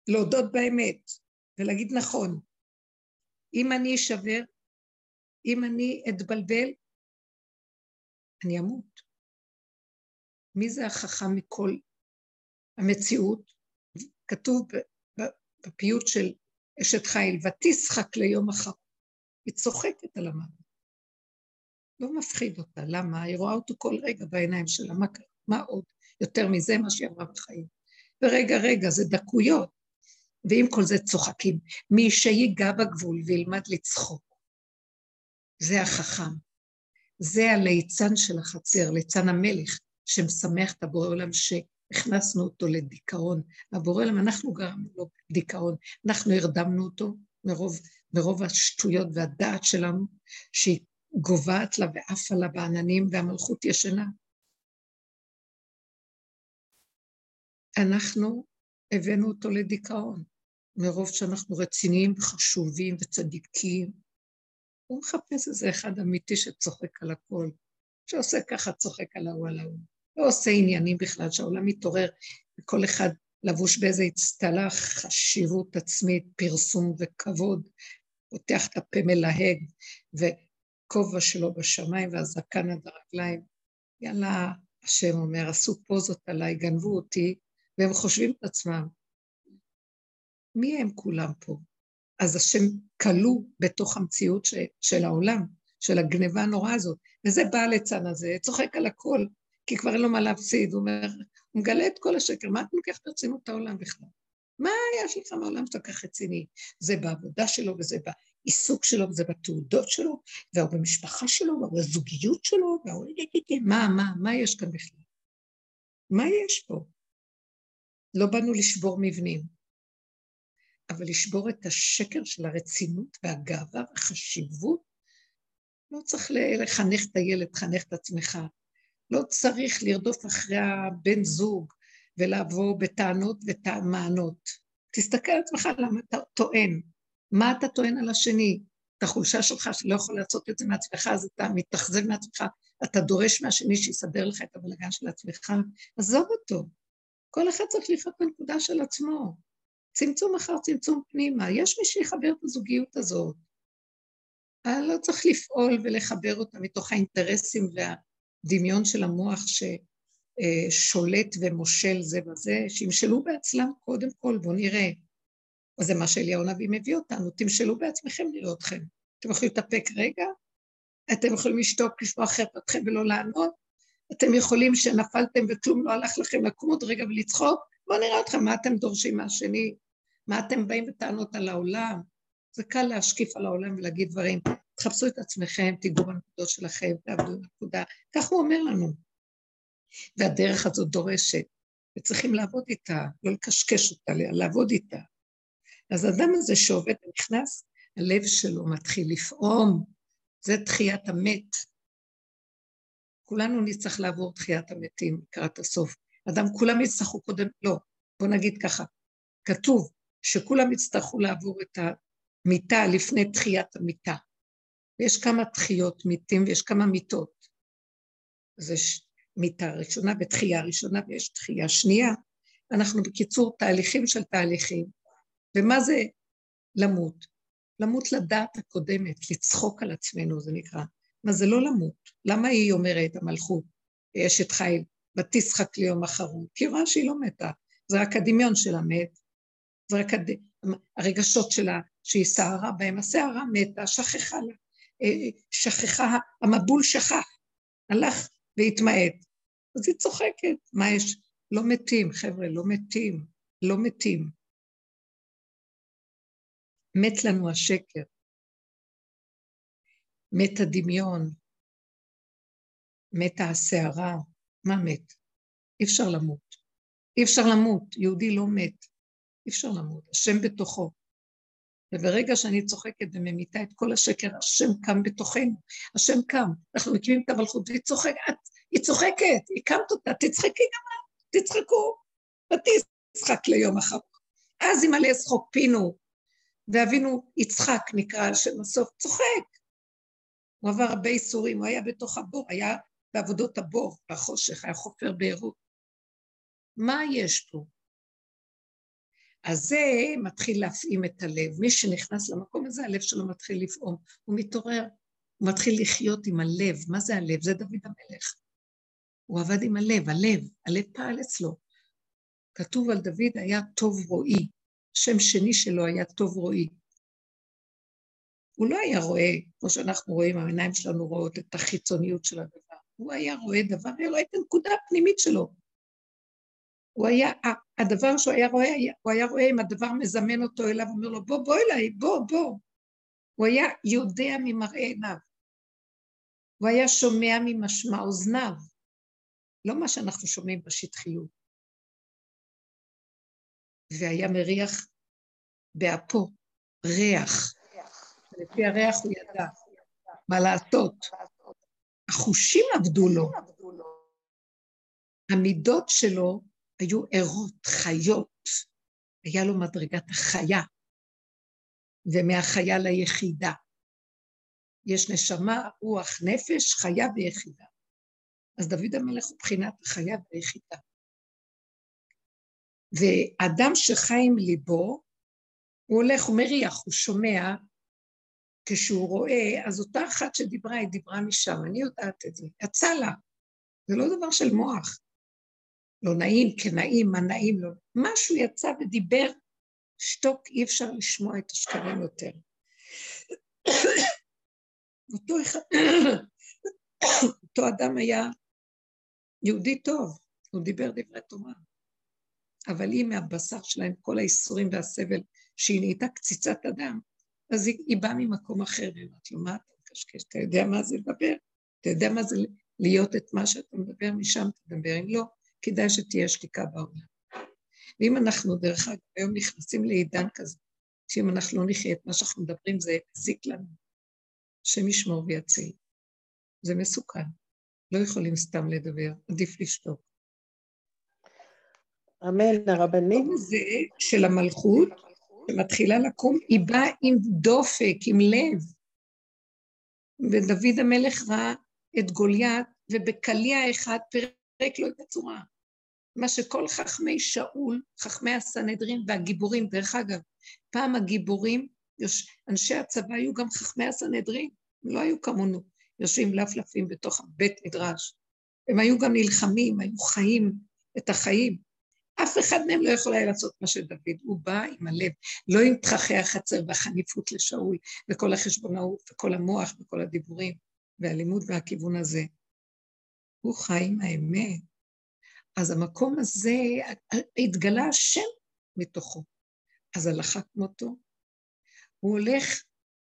Speaker 2: להודות באמת ולהגיד נכון. אם אני אשבר, אם אני אתבלבל, אני אמות. מי זה החכם מכל המציאות? כתוב בפיוט של אשת חיל, ותשחק ליום אחר. היא צוחקת על המוות. לא מפחיד אותה, למה? היא רואה אותו כל רגע בעיניים שלה, מה, מה עוד? יותר מזה מה שהיא אמרה בחיים. ורגע, רגע, זה דקויות. ועם כל זה צוחקים. מי שיגע בגבול וילמד לצחוק. זה החכם. זה הליצן של החצר, ליצן המלך, שמשמח את הבורא עולם שהכנסנו אותו לדיכאון. הבורא עולם, אנחנו גרמנו לו דיכאון. אנחנו הרדמנו אותו מרוב, מרוב השטויות והדעת שלנו, שהיא גוועת לה ועפה לה בעננים והמלכות ישנה. אנחנו הבאנו אותו לדיכאון, מרוב שאנחנו רציניים וחשובים וצדיקים. הוא מחפש איזה אחד אמיתי שצוחק על הכל, שעושה ככה צוחק על ההוא על ההוא. לא עושה עניינים בכלל, שהעולם מתעורר, וכל אחד לבוש באיזה אצטלה חשיבות עצמית, פרסום וכבוד, פותח את הפה מלהג, וכובע שלו בשמיים והזקן עד הרגליים. יאללה, השם אומר, עשו פוזות עליי, גנבו אותי, והם חושבים את עצמם, מי הם כולם פה? אז השם כלוא בתוך המציאות ש, של העולם, של הגניבה הנוראה הזאת, וזה בא הליצן הזה, צוחק על הכל, כי כבר אין לו מה להפסיד, הוא אומר, הוא מגלה את כל השקר, מה אתה לוקח ברצינות את העולם בכלל? מה יש לך מהעולם שאתה כך רציני? זה בעבודה שלו, וזה בעיסוק שלו, וזה בתעודות שלו, והוא במשפחה שלו, והוא בזוגיות שלו, והוא... מה, מה, מה יש כאן בכלל? מה יש פה? לא באנו לשבור מבנים, אבל לשבור את השקר של הרצינות והגאווה והחשיבות. לא צריך לחנך את הילד, חנך את עצמך. לא צריך לרדוף אחרי הבן זוג ולבוא בטענות ומענות. תסתכל על עצמך למה אתה טוען. מה אתה טוען על השני? את החולשה שלך שלא יכול לעשות את זה מעצמך, אז אתה מתאכזב מעצמך, אתה דורש מהשני שיסדר לך את הבלגן של עצמך, עזוב אותו. כל אחד צריך לחיות בנקודה של עצמו. צמצום אחר צמצום פנימה. יש מי שיחבר את הזוגיות הזאת. לא צריך לפעול ולחבר אותה מתוך האינטרסים והדמיון של המוח ששולט ומושל זה בזה, שימשלו בעצמם קודם כל, בואו נראה. אז זה מה שאליהו הנביא מביא אותנו, תמשלו בעצמכם לראות אתכם. אתם יכולים להתאפק רגע? אתם יכולים לשתוק, לשמוע חרפתכם ולא לענות? אתם יכולים שנפלתם וכלום לא הלך לכם לקום עוד רגע ולצחוק? בואו נראה אתכם, מה אתם דורשים מהשני? מה אתם באים בטענות על העולם? זה קל להשקיף על העולם ולהגיד דברים. תחפשו את עצמכם, תיגעו בנקודות שלכם, תעבדו בנקודה. כך הוא אומר לנו. והדרך הזאת דורשת, וצריכים לעבוד איתה, לא לקשקש אותה, לעבוד איתה. אז האדם הזה שעובד ונכנס, הלב שלו מתחיל לפעום, זה תחיית המת. כולנו נצטרך לעבור תחיית המתים לקראת הסוף. אדם, כולם יצטרכו קודם, לא, בוא נגיד ככה, כתוב שכולם יצטרכו לעבור את המיטה לפני תחיית המיטה. ויש כמה תחיות מתים ויש כמה מיטות. אז יש מיטה ראשונה ותחייה ראשונה ויש תחייה שנייה. אנחנו בקיצור תהליכים של תהליכים. ומה זה למות? למות לדעת הקודמת, לצחוק על עצמנו זה נקרא. מה זה לא למות? למה היא אומרת, המלכות, אשת חיל, ותשחק ליום אחרון? כי היא רואה שהיא לא מתה, זה רק הדמיון שלה מת, זה רק הד... הרגשות שלה שהיא סערה בהם, הסערה מתה, שכחה לה, אה, שכחה, המבול שכח, הלך והתמעט. אז היא צוחקת, מה יש? לא מתים, חבר'ה, לא מתים, לא מתים. מת לנו השקר, מת הדמיון, מתה הסערה, מה מת? אי אפשר למות. אי אפשר למות, יהודי לא מת. אי אפשר למות, השם בתוכו. וברגע שאני צוחקת וממיתה את כל השקר, השם קם בתוכנו. השם קם, אנחנו מקימים את המלכות והיא צוחקת, היא צוחקת, הקמת אותה, תצחקי גם את, תצחקו, ותצחק ליום אחר. אז ימלא שחוק פינו, ואבינו יצחק נקרא על שם הסוף, צוחק. הוא עבר הרבה איסורים, הוא היה בתוך הבור, היה בעבודות הבור, בחושך, היה חופר בארות. מה יש פה? אז זה מתחיל להפעים את הלב. מי שנכנס למקום הזה, הלב שלו מתחיל לפעום. הוא מתעורר, הוא מתחיל לחיות עם הלב. מה זה הלב? זה דוד המלך. הוא עבד עם הלב, הלב, הלב פעל אצלו. כתוב על דוד היה טוב רואי, שם שני שלו היה טוב רואי. הוא לא היה רואה, כמו שאנחנו רואים, העיניים שלנו רואות את החיצוניות של הדבר. הוא היה רואה דבר, היה רואה את הנקודה הפנימית שלו. הוא היה, הדבר שהוא היה רואה, הוא היה רואה אם הדבר מזמן אותו אליו, אומר לו, בוא, בוא אליי, בוא, בוא. הוא היה יודע ממראה עיניו. הוא היה שומע ממשמע אוזניו, לא מה שאנחנו שומעים בשטחיות. והיה מריח באפו, ריח. לפי הריח הוא ידע מה לעשות. החושים עבדו לו. המידות שלו היו ערות, חיות. היה לו מדרגת החיה, ומהחיה ליחידה. יש נשמה, רוח, נפש, חיה ויחידה. אז דוד המלך הוא בחינת החיה והיחידה. ואדם שחי עם ליבו, הוא הולך, הוא מריח, הוא שומע, כשהוא רואה, אז אותה אחת שדיברה, היא דיברה משם, אני יודעת את זה, יצא לה. זה לא דבר של מוח. לא נעים, כן נעים, מה נעים, לא... משהו יצא ודיבר, שתוק, אי אפשר לשמוע את השקרים יותר. אותו אחד, אותו אדם היה יהודי טוב, הוא דיבר דברי תורה. אבל היא מהבשר שלהם, כל האיסורים והסבל, שהיא נהייתה קציצת אדם, אז היא, היא באה ממקום אחר, היא אומרת לו, מה אתה מקשקש? אתה יודע מה זה לדבר? אתה יודע מה זה להיות את מה שאתה מדבר, משם תדבר, אם לא, כדאי שתהיה שתיקה בעולם. ואם אנחנו, דרך אגב, היום נכנסים לעידן כזה, שאם אנחנו לא נחיה את מה שאנחנו מדברים, זה יזיק לנו. השם ישמור ויציל. זה מסוכן. לא יכולים סתם לדבר, עדיף לשתוק.
Speaker 3: אמן, הרבנית.
Speaker 2: זה של המלכות, שמתחילה לקום, היא באה עם דופק, עם לב. ודוד המלך ראה את גוליית, ובקליע אחד פירק לו את הצורה. מה שכל חכמי שאול, חכמי הסנהדרין והגיבורים, דרך אגב, פעם הגיבורים, אנשי הצבא היו גם חכמי הסנהדרין, הם לא היו כמונו, יושבים לפלפים בתוך בית מדרש. הם היו גם נלחמים, היו חיים את החיים. אף אחד מהם לא יכול היה לעשות מה שדוד, הוא בא עם הלב, לא עם תככי החצר והחניפות לשאול, וכל החשבונאות, וכל המוח, וכל הדיבורים, והלימוד מהכיוון הזה. הוא חי עם האמת. אז המקום הזה, התגלה השם מתוכו. אז הלכה כמותו. הוא הולך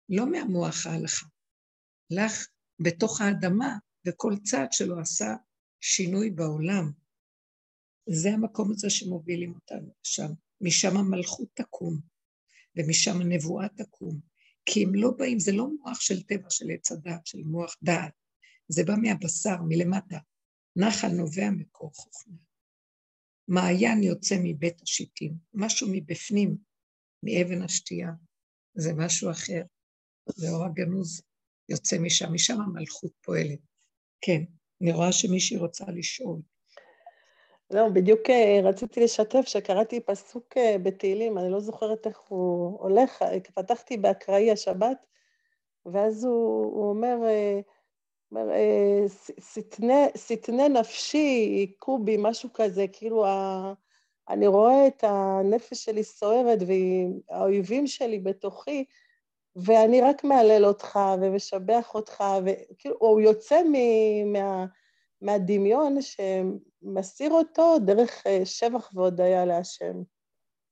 Speaker 2: לא מהמוח ההלכה, הלך בתוך האדמה, וכל צעד שלו עשה שינוי בעולם. זה המקום הזה שמובילים אותנו שם. משם המלכות תקום, ומשם הנבואה תקום. כי הם לא באים, זה לא מוח של טבע של עץ הדעת, של מוח דעת, זה בא מהבשר, מלמטה. נחל נובע מקור חוכמה. מעיין יוצא מבית השיטים, משהו מבפנים, מאבן השתייה, זה משהו אחר. ואור הגנוז יוצא משם, משם המלכות פועלת. כן, אני רואה שמישהי רוצה לשאול.
Speaker 3: לא, בדיוק אה, רציתי לשתף שקראתי פסוק אה, בתהילים, אני לא זוכרת איך הוא הולך, אה, פתחתי באקראי השבת, ואז הוא, הוא אומר, אומר שטנה נפשי, היכו בי, משהו כזה, כאילו ה... אני רואה את הנפש שלי סוערת והאויבים שלי בתוכי, ואני רק מהלל אותך ומשבח אותך, וכאילו, הוא יוצא מ, מה, מהדמיון שמסיר אותו דרך אה, שבח והודיה להשם.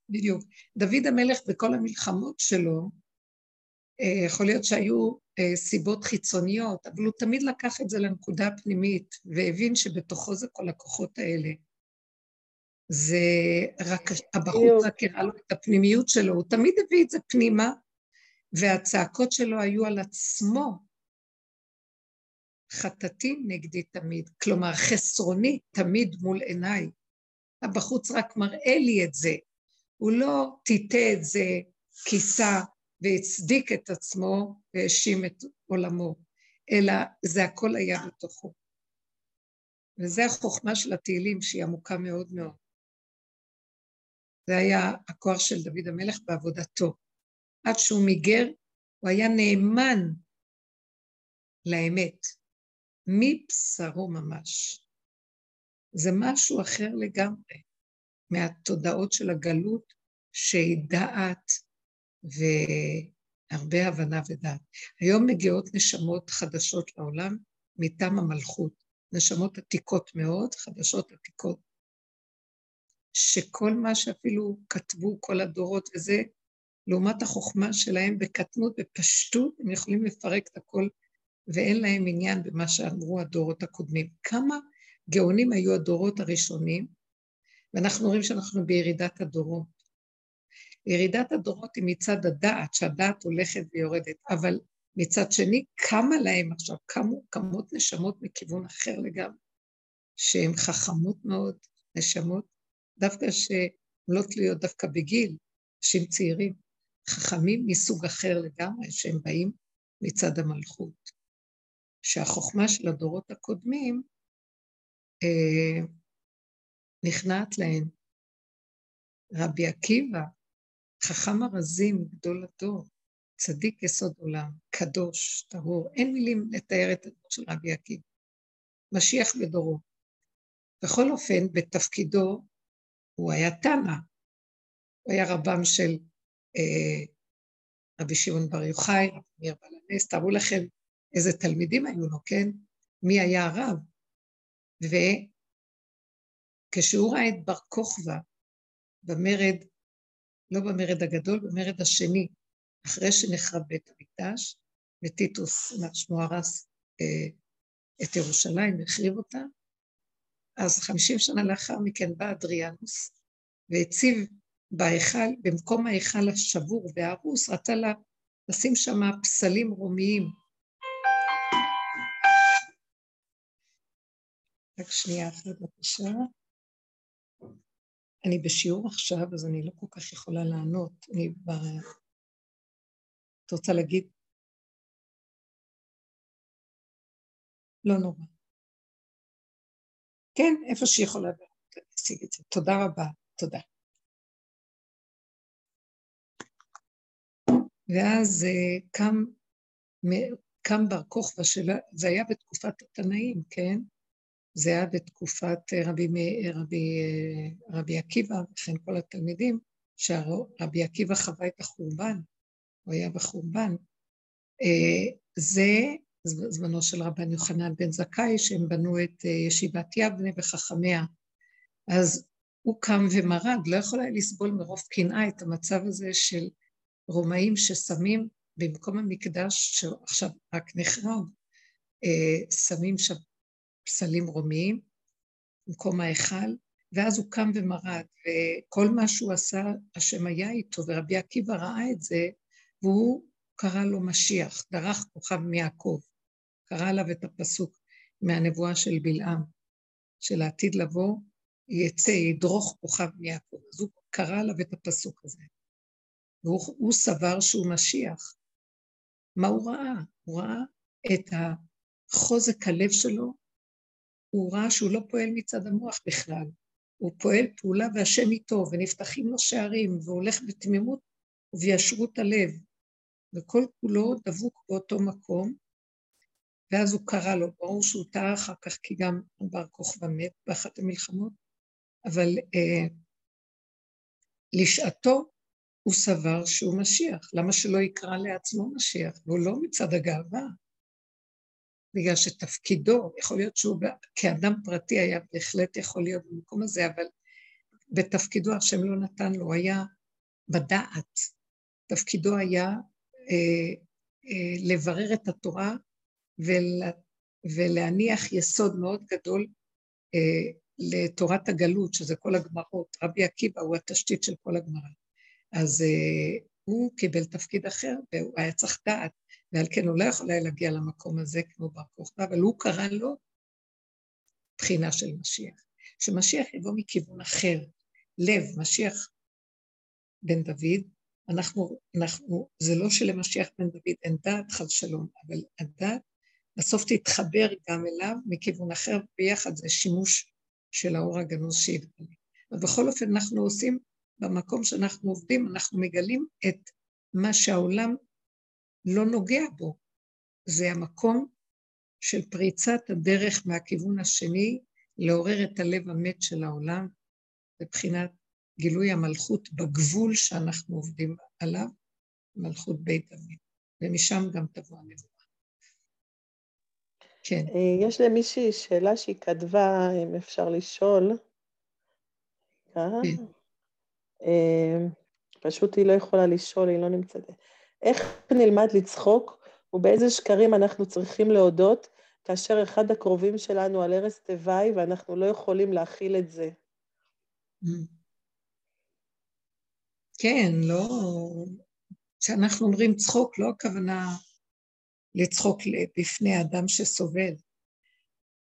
Speaker 2: בדיוק. דוד המלך בכל המלחמות שלו, אה, יכול להיות שהיו אה, סיבות חיצוניות, אבל הוא תמיד לקח את זה לנקודה הפנימית, והבין שבתוכו זה כל הכוחות האלה. זה רק הבחור רק הראה לו את הפנימיות שלו, הוא תמיד הביא את זה פנימה, והצעקות שלו היו על עצמו. חטאתי נגדי תמיד, כלומר חסרוני תמיד מול עיניי. הבחוץ רק מראה לי את זה, הוא לא טיטא את זה, כיסה והצדיק את עצמו והאשים את עולמו, אלא זה הכל היה בתוכו. וזה החוכמה של התהילים שהיא עמוקה מאוד מאוד. זה היה הכוח של דוד המלך בעבודתו. עד שהוא מיגר, הוא היה נאמן לאמת, מבשרו ממש. זה משהו אחר לגמרי מהתודעות של הגלות, שהיא דעת והרבה הבנה ודעת. היום מגיעות נשמות חדשות לעולם מטעם המלכות, נשמות עתיקות מאוד, חדשות עתיקות, שכל מה שאפילו כתבו כל הדורות וזה, לעומת החוכמה שלהם בקטנות, בפשטות, הם יכולים לפרק את הכל, ואין להם עניין במה שאמרו הדורות הקודמים. כמה גאונים היו הדורות הראשונים, ואנחנו רואים שאנחנו בירידת הדורות. ירידת הדורות היא מצד הדעת, שהדעת הולכת ויורדת, אבל מצד שני, כמה להם עכשיו, כמו, כמות נשמות מכיוון אחר לגמרי, שהן חכמות מאוד, נשמות, דווקא שהן לא תלויות דווקא בגיל, אנשים צעירים, חכמים מסוג אחר לגמרי, שהם באים מצד המלכות. שהחוכמה של הדורות הקודמים אה, נכנעת להן. רבי עקיבא, חכם הרזים, גדול הדור, צדיק יסוד עולם, קדוש, טהור, אין מילים לתאר את הדור של רבי עקיבא. משיח בדורו. בכל אופן, בתפקידו הוא היה תנא, הוא היה רבם של אה, רבי שמעון בר יוחאי, רבי מאיר בעל הנס, תארו לכם איזה תלמידים היו לו, כן? מי היה הרב? וכשהוא ראה את בר כוכבא במרד, לא במרד הגדול, במרד השני, אחרי שנחרב בית המקדש, וטיטוס, שמו הרס אה, את ירושלים, החריב אותה, אז חמישים שנה לאחר מכן בא אדריאנוס והציב בהיכל, במקום ההיכל השבור וההרוס, רצה לה, לשים שם פסלים רומיים. רק שנייה אחת בבקשה. אני בשיעור עכשיו, אז אני לא כל כך יכולה לענות. אני ב... את רוצה להגיד? לא נורא. כן, איפה שהיא יכולה להשיג את זה. תודה רבה, תודה. ואז אה, קם, קם בר כוכבא, זה היה בתקופת התנאים, כן? זה היה בתקופת אה, רבי, רבי, אה, רבי עקיבא, וכן כל התלמידים, שרבי עקיבא חווה את החורבן, הוא היה בחורבן. זה זמנו של רבן יוחנן בן זכאי, שהם בנו את ישיבת יבנה וחכמיה. אז הוא קם ומרד, לא יכול היה לסבול מרוב קנאה את המצב הזה של רומאים ששמים במקום המקדש, שעכשיו רק נחרב, אה, שמים שם פסלים רומיים, במקום ההיכל, ואז הוא קם ומרד, וכל מה שהוא עשה, השם היה איתו, ורבי עקיבא ראה את זה, והוא קרא לו משיח, דרך כוכב מיעקב, קרא עליו את הפסוק מהנבואה של בלעם, של העתיד לבוא, יצא, ידרוך כוכב מיעקב. אז הוא קרא עליו את הפסוק הזה. והוא סבר שהוא משיח. מה הוא ראה? הוא ראה את החוזק הלב שלו, הוא ראה שהוא לא פועל מצד המוח בכלל, הוא פועל פעולה והשם איתו, ונפתחים לו שערים, והולך בתמימות ובישרות הלב, וכל כולו דבוק באותו מקום, ואז הוא קרא לו, ברור שהוא טעה אחר כך, כי גם בר כוכבא מת באחת המלחמות, אבל אה, לשעתו הוא סבר שהוא משיח. למה שלא יקרא לעצמו משיח? והוא לא מצד הגאווה, בגלל שתפקידו, יכול להיות שהוא כאדם פרטי היה בהחלט יכול להיות במקום הזה, אבל בתפקידו השם לא נתן לו, היה בדעת. תפקידו היה אה, אה, לברר את התורה ול, ולהניח יסוד מאוד גדול אה, לתורת הגלות, שזה כל הגמרות. רבי עקיבא הוא התשתית של כל הגמרא. אז אה, הוא קיבל תפקיד אחר, והוא היה צריך דעת, ועל כן הוא לא יכול היה להגיע למקום הזה כמו בר כוכבא, אבל הוא קרא לו בחינה של משיח. שמשיח יבוא מכיוון אחר, לב, משיח בן דוד, אנחנו, אנחנו, זה לא שלמשיח בן דוד אין דעת, חד שלום, אבל הדעת בסוף תתחבר גם אליו מכיוון אחר, ביחד זה שימוש של האור הגנוז שהתגלה. ובכל אופן אנחנו עושים, במקום שאנחנו עובדים, אנחנו מגלים את מה שהעולם לא נוגע בו. זה המקום של פריצת הדרך מהכיוון השני, לעורר את הלב המת של העולם, מבחינת גילוי המלכות בגבול שאנחנו עובדים עליו, מלכות בית דוד, ומשם גם תבוא הנבואה.
Speaker 3: כן. אה, יש למישהי שאלה שהיא כתבה, אם אפשר לשאול. כן. אה, פשוט היא לא יכולה לשאול, היא לא נמצאת. איך נלמד לצחוק ובאיזה שקרים אנחנו צריכים להודות כאשר אחד הקרובים שלנו על ערש תוואי ואנחנו לא יכולים להכיל את זה?
Speaker 2: כן, לא... כשאנחנו אומרים צחוק, לא הכוונה לצחוק בפני אדם שסובל,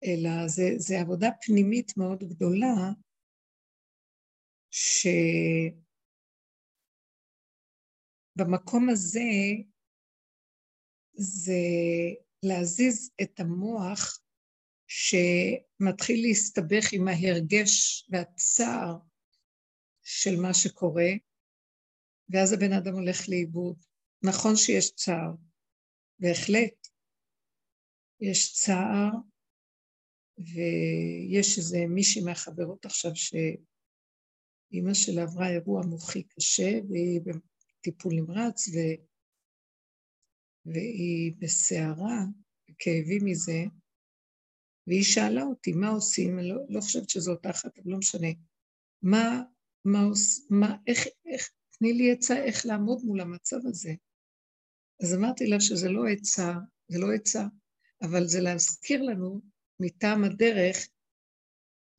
Speaker 2: אלא זה, זה עבודה פנימית מאוד גדולה, שבמקום הזה זה להזיז את המוח שמתחיל להסתבך עם ההרגש והצער של מה שקורה, ואז הבן אדם הולך לאיבוד. נכון שיש צער, בהחלט. יש צער, ויש איזה מישהי מהחברות עכשיו שאימא שלה עברה אירוע מוחי קשה, והיא בטיפול נמרץ, ו... והיא בסערה, כאבים מזה, והיא שאלה אותי, מה עושים? אני לא, לא חושבת שזו אותה אחת, אבל לא משנה. מה, מה עושים, מה, איך, איך, תני לי עצה איך לעמוד מול המצב הזה. אז אמרתי לה שזה לא עצה, זה לא עצה, אבל זה להזכיר לנו מטעם הדרך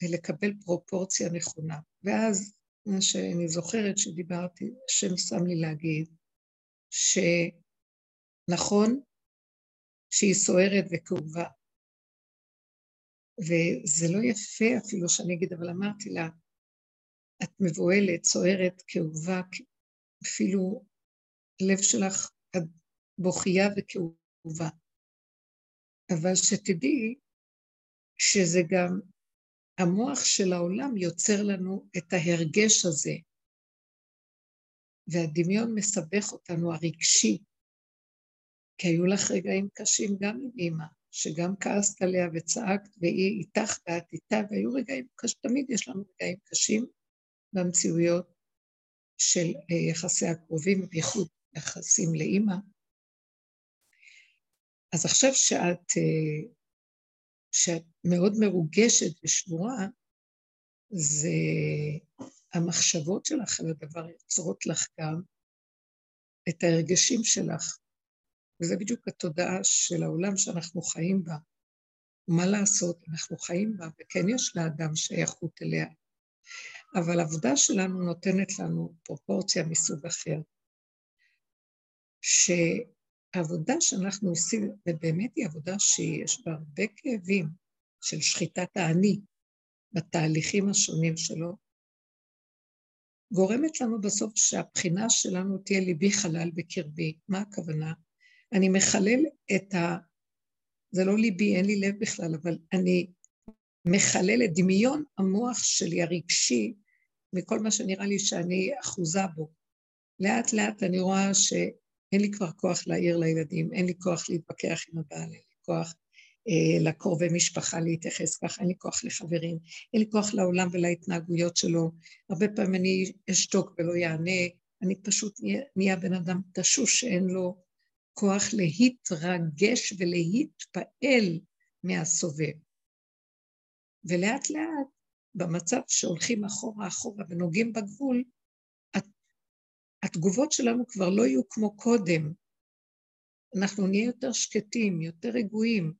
Speaker 2: ולקבל פרופורציה נכונה. ואז מה שאני זוכרת שדיברתי, השם שם לי להגיד, שנכון שהיא סוערת וכאובה, וזה לא יפה אפילו שאני אגיד, אבל אמרתי לה, את מבוהלת, סוערת, כאובה, אפילו לב שלך בוכייה וכאובה. אבל שתדעי שזה גם המוח של העולם יוצר לנו את ההרגש הזה, והדמיון מסבך אותנו, הרגשי, כי היו לך רגעים קשים גם עם אימא, שגם כעסת עליה וצעקת, והיא איתך ואת איתה, והיו רגעים קשים, תמיד יש לנו רגעים קשים במציאויות של אה, יחסי הקרובים, בייחוד יחסים לאימא. אז עכשיו שאת, אה, שאת מאוד מרוגשת ושבורה, זה המחשבות שלך על הדבר יוצרות לך גם את ההרגשים שלך. וזה בדיוק התודעה של העולם שאנחנו חיים בה. מה לעשות, אנחנו חיים בה, וכן יש לאדם שייכות אליה. אבל העבודה שלנו נותנת לנו פרופורציה מסוג אחר. ש... העבודה שאנחנו עושים, ובאמת היא עבודה שיש בה הרבה כאבים של שחיטת האני, בתהליכים השונים שלו, גורמת לנו בסוף שהבחינה שלנו תהיה ליבי חלל בקרבי. מה הכוונה? אני מחלל את ה... זה לא ליבי, אין לי לב בכלל, אבל אני מחלל את דמיון המוח שלי, הרגשי, מכל מה שנראה לי שאני אחוזה בו. לאט לאט אני רואה שאין לי כבר כוח להעיר לילדים, אין לי כוח להתווכח עם הבעל, אין לי כוח אה, לקרובי משפחה להתייחס ככה, אין לי כוח לחברים, אין לי כוח לעולם ולהתנהגויות שלו. הרבה פעמים אני אשתוק ולא יענה, אני פשוט נהיה בן אדם תשוש שאין לו כוח להתרגש ולהתפעל מהסובב. ולאט לאט, במצב שהולכים אחורה אחורה ונוגעים בגבול, התגובות שלנו כבר לא יהיו כמו קודם. אנחנו נהיה יותר שקטים, יותר רגועים,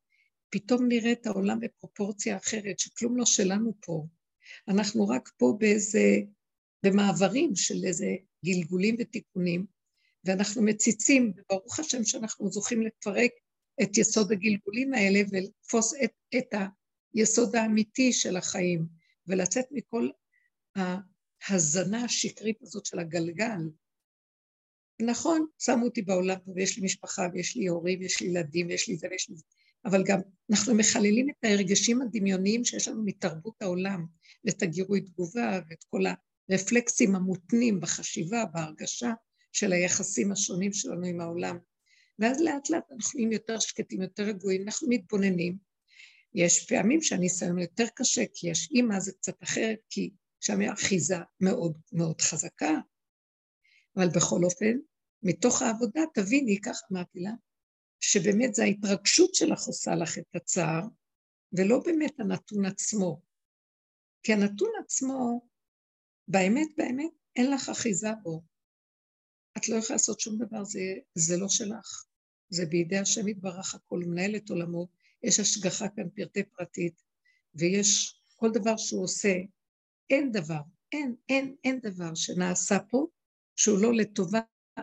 Speaker 2: פתאום נראה את העולם בפרופורציה אחרת, שכלום לא שלנו פה. אנחנו רק פה באיזה, במעברים של איזה גלגולים ותיקונים, ואנחנו מציצים, וברוך השם שאנחנו זוכים לפרק את יסוד הגלגולים האלה ולתפוס את, את היסוד האמיתי של החיים, ולצאת מכל ההזנה השקרית הזאת של הגלגל. נכון, שמו אותי בעולם ויש לי משפחה ויש לי הורים ויש לי ילדים ויש לי זה ויש לי זה, אבל גם אנחנו מחללים את הרגשים הדמיוניים שיש לנו מתרבות העולם, ואת הגירוי תגובה ואת כל הרפלקסים המותנים בחשיבה, בהרגשה של היחסים השונים שלנו עם העולם. ואז לאט לאט אנחנו נהיים יותר שקטים, יותר רגועים, אנחנו מתבוננים. יש פעמים שהניסיון יותר קשה, כי יש אימא זה קצת אחרת, כי שם היא אחיזה מאוד מאוד חזקה. אבל בכל אופן, מתוך העבודה תביני, כך אמרתי לה, שבאמת זה ההתרגשות שלך עושה לך את הצער, ולא באמת הנתון עצמו. כי הנתון עצמו, באמת באמת, אין לך אחיזה בו. את לא יכולה לעשות שום דבר, זה, זה לא שלך. זה בידי השם יתברך הכל, מנהל את עולמו, יש השגחה כאן פרטי פרטית, ויש כל דבר שהוא עושה, אין דבר, אין, אין, אין דבר שנעשה פה שהוא לא לטובה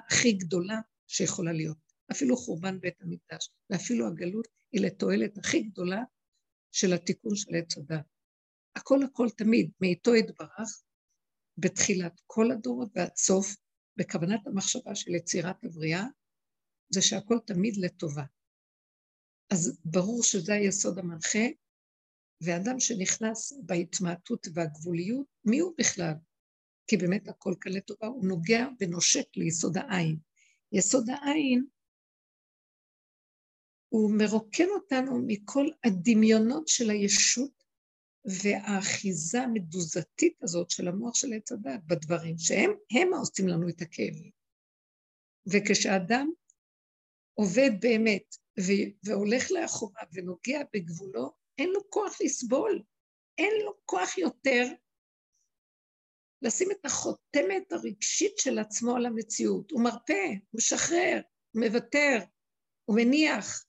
Speaker 2: הכי גדולה שיכולה להיות. אפילו חורבן בית המקדש, ואפילו הגלות היא לתועלת הכי גדולה של התיקון של עץ הדת. הכל הכל תמיד מאיתו יתברך, בתחילת כל הדורות ועד סוף, בכוונת המחשבה של יצירת הבריאה, זה שהכל תמיד לטובה. אז ברור שזה היסוד המנחה, ואדם שנכנס בהתמעטות והגבוליות, מי הוא בכלל? כי באמת הכל כאן לטובה, הוא נוגע ונושק ליסוד העין. יסוד העין הוא מרוקן אותנו מכל הדמיונות של הישות והאחיזה המדוזתית הזאת של המוח של עץ הדת בדברים, שהם הם העושים לנו את הכאבים. וכשאדם עובד באמת והולך לאחורה ונוגע בגבולו, אין לו כוח לסבול, אין לו כוח יותר לשים את החותמת הרגשית של עצמו על המציאות. הוא מרפא, הוא משחרר, הוא מוותר, הוא מניח,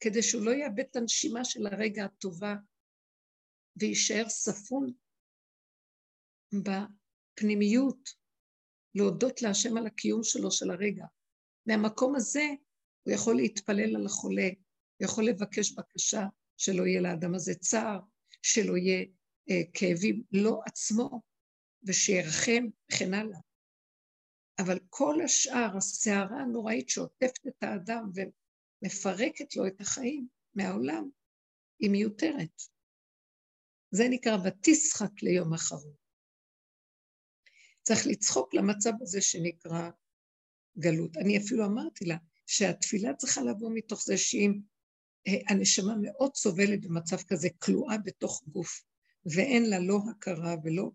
Speaker 2: כדי שהוא לא יאבד את הנשימה של הרגע הטובה ויישאר ספון בפנימיות, להודות להשם על הקיום שלו של הרגע. מהמקום הזה הוא יכול להתפלל על החולה, הוא יכול לבקש בקשה שלא יהיה לאדם הזה צער, שלא יהיה אה, כאבים, לא עצמו, ושירחם וכן הלאה. אבל כל השאר, הסערה הנוראית שעוטפת את האדם מפרקת לו את החיים מהעולם, היא מיותרת. זה נקרא ותשחק ליום אחרון. צריך לצחוק למצב הזה שנקרא גלות. אני אפילו אמרתי לה שהתפילה צריכה לבוא מתוך זה שאם אה, הנשמה מאוד סובלת במצב כזה, כלואה בתוך גוף, ואין לה לא הכרה ולא...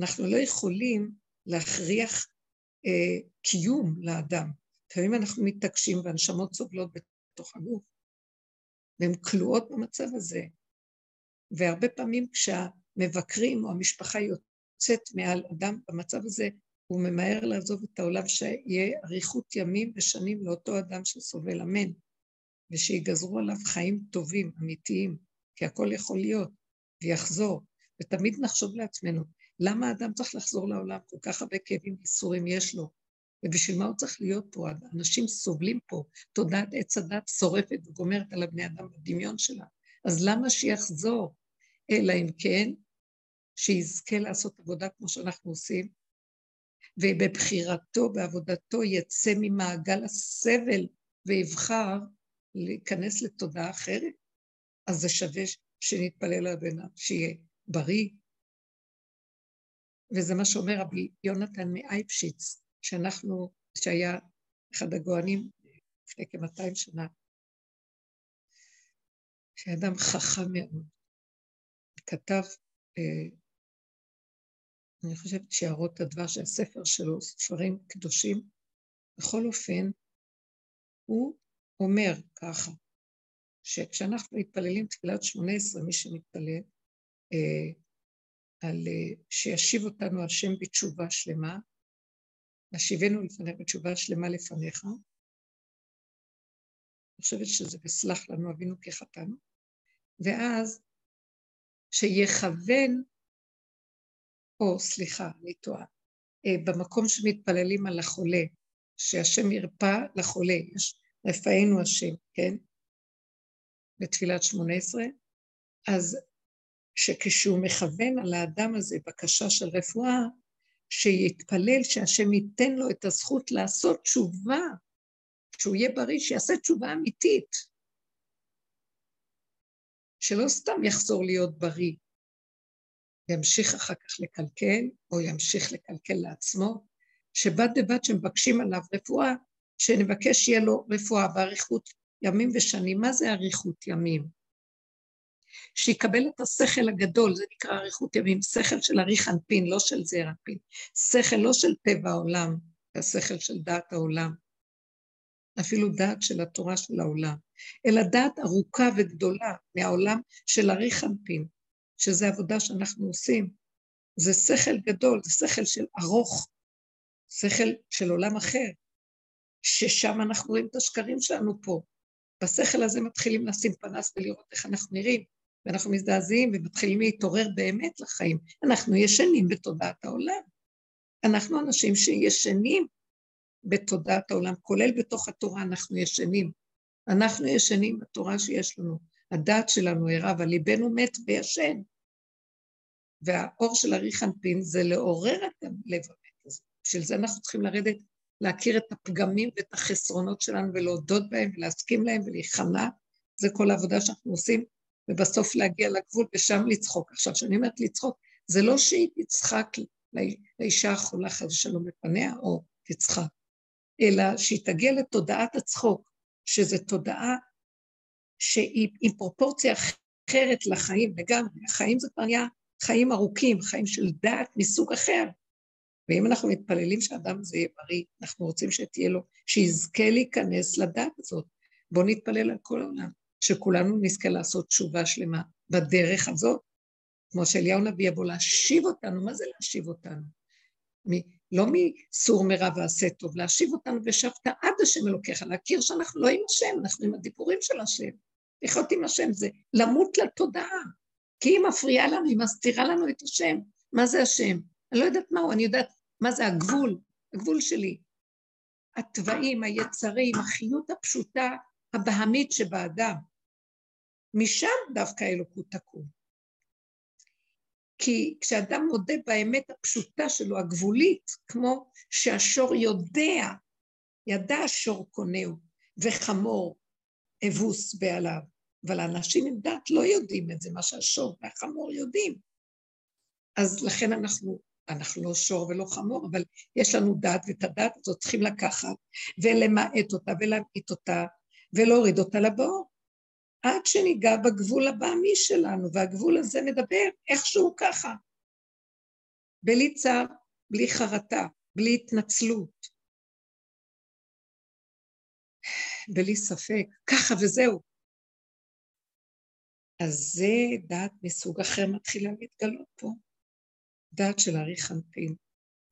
Speaker 2: אנחנו לא יכולים להכריח אה, קיום לאדם. לפעמים אנחנו מתעקשים והנשמות סובלות בתוך הגוף, והן כלואות במצב הזה. והרבה פעמים כשהמבקרים או המשפחה יוצאת מעל אדם במצב הזה, הוא ממהר לעזוב את העולם שיהיה אריכות ימים ושנים לאותו אדם שסובל, אמן. ושיגזרו עליו חיים טובים, אמיתיים, כי הכל יכול להיות, ויחזור. ותמיד נחשוב לעצמנו, למה האדם צריך לחזור לעולם? כל כך הרבה כאבים ואיסורים יש לו. ובשביל מה הוא צריך להיות פה? אנשים סובלים פה, תודעת עץ הדת שורפת וגומרת על הבני אדם בדמיון שלה. אז למה שיחזור? אלא אם כן, שיזכה לעשות עבודה כמו שאנחנו עושים, ובבחירתו, בעבודתו, יצא ממעגל הסבל ויבחר להיכנס לתודעה אחרת, אז זה שווה שנתפלל על בן שיהיה בריא. וזה מה שאומר רבי יונתן מאייפשיץ, שאנחנו, שהיה אחד הגאונים לפני כ-200 שנה, שאדם חכם מאוד, כתב, אה, אני חושבת שיערות הדבש, הספר שלו, ספרים קדושים, בכל אופן, הוא אומר ככה, שכשאנחנו מתפללים תפילת שמונה עשרה, מי שמתפלל, אה, על אה, שישיב אותנו השם בתשובה שלמה, נשיבנו לפניך בתשובה שלמה לפניך. אני חושבת שזה בסלח לנו אבינו כחתנו. ואז שיכוון, או סליחה, אני טועה, אה, במקום שמתפללים על החולה, שהשם ירפא לחולה, יש רפאנו השם, כן? בתפילת שמונה עשרה, אז שכשהוא מכוון על האדם הזה בקשה של רפואה, שיתפלל שהשם ייתן לו את הזכות לעשות תשובה, שהוא יהיה בריא, שיעשה תשובה אמיתית. שלא סתם יחזור להיות בריא, ימשיך אחר כך לקלקל, או ימשיך לקלקל לעצמו, שבד בבד שמבקשים עליו רפואה, שנבקש שיהיה לו רפואה באריכות ימים ושנים. מה זה אריכות ימים? שיקבל את השכל הגדול, זה נקרא אריכות ימים, שכל של אריך אנפין, לא של זעיר אנפין, שכל לא של טבע העולם, השכל של דעת העולם, אפילו דעת של התורה של העולם, אלא דעת ארוכה וגדולה מהעולם של אריך אנפין, שזה עבודה שאנחנו עושים. זה שכל גדול, זה שכל של ארוך, שכל של עולם אחר, ששם אנחנו רואים את השקרים שלנו פה. בשכל הזה מתחילים לשים פנס ולראות איך אנחנו נראים. ואנחנו מזדעזעים ומתחילים להתעורר באמת לחיים. אנחנו ישנים בתודעת העולם. אנחנו אנשים שישנים בתודעת העולם, כולל בתוך התורה אנחנו ישנים. אנחנו ישנים בתורה שיש לנו. הדעת שלנו ערה, אבל ליבנו מת וישן. והאור של אריך אנפין זה לעורר את הלב המת הזה. בשביל זה אנחנו צריכים לרדת, להכיר את הפגמים ואת החסרונות שלנו ולהודות בהם ולהסכים להם ולהיכנע. זה כל העבודה שאנחנו עושים ובסוף להגיע לגבול ושם לצחוק. עכשיו, כשאני אומרת לצחוק, זה לא שהיא תצחק לאישה החולה חס ושלום לפניה, או תצחק, אלא שהיא תגיע לתודעת הצחוק, שזו תודעה שהיא עם פרופורציה אחרת לחיים לגמרי. החיים זה כבר נהיה חיים ארוכים, חיים של דעת מסוג אחר. ואם אנחנו מתפללים שאדם הזה יהיה בריא, אנחנו רוצים שתהיה לו, שיזכה להיכנס לדעת הזאת. בואו נתפלל על כל העולם. שכולנו נזכה לעשות תשובה שלמה בדרך הזאת, כמו שאליהו נביא יבוא להשיב אותנו, מה זה להשיב אותנו? מ- לא מסור מרע ועשה טוב, להשיב אותנו ושבת עד השם אלוקיך, להכיר שאנחנו לא עם השם, אנחנו עם הדיבורים של השם. לחיות עם השם זה למות לתודעה, כי היא מפריעה לנו, היא מסתירה לנו את השם. מה זה השם? אני לא יודעת מהו, אני יודעת מה זה הגבול, הגבול שלי. התוואים, היצרים, החיות הפשוטה, הבהמית שבאדם. משם דווקא האלוקות תקום. כי כשאדם מודה באמת הפשוטה שלו, הגבולית, כמו שהשור יודע, ידע השור קונהו, וחמור אבוס בעליו, אבל האנשים עם דת לא יודעים את זה, מה שהשור והחמור יודעים. אז לכן אנחנו, אנחנו לא שור ולא חמור, אבל יש לנו דת, ואת הדת הזאת צריכים לקחת ולמעט אותה ולהמעיט אותה ולהוריד אותה לבור. עד שניגע בגבול הבעמי שלנו, והגבול הזה מדבר איכשהו ככה. בלי צער, בלי חרטה, בלי התנצלות, בלי ספק, ככה וזהו. אז זה דעת מסוג אחר מתחילה להתגלות פה. דעת של אריך אנפין,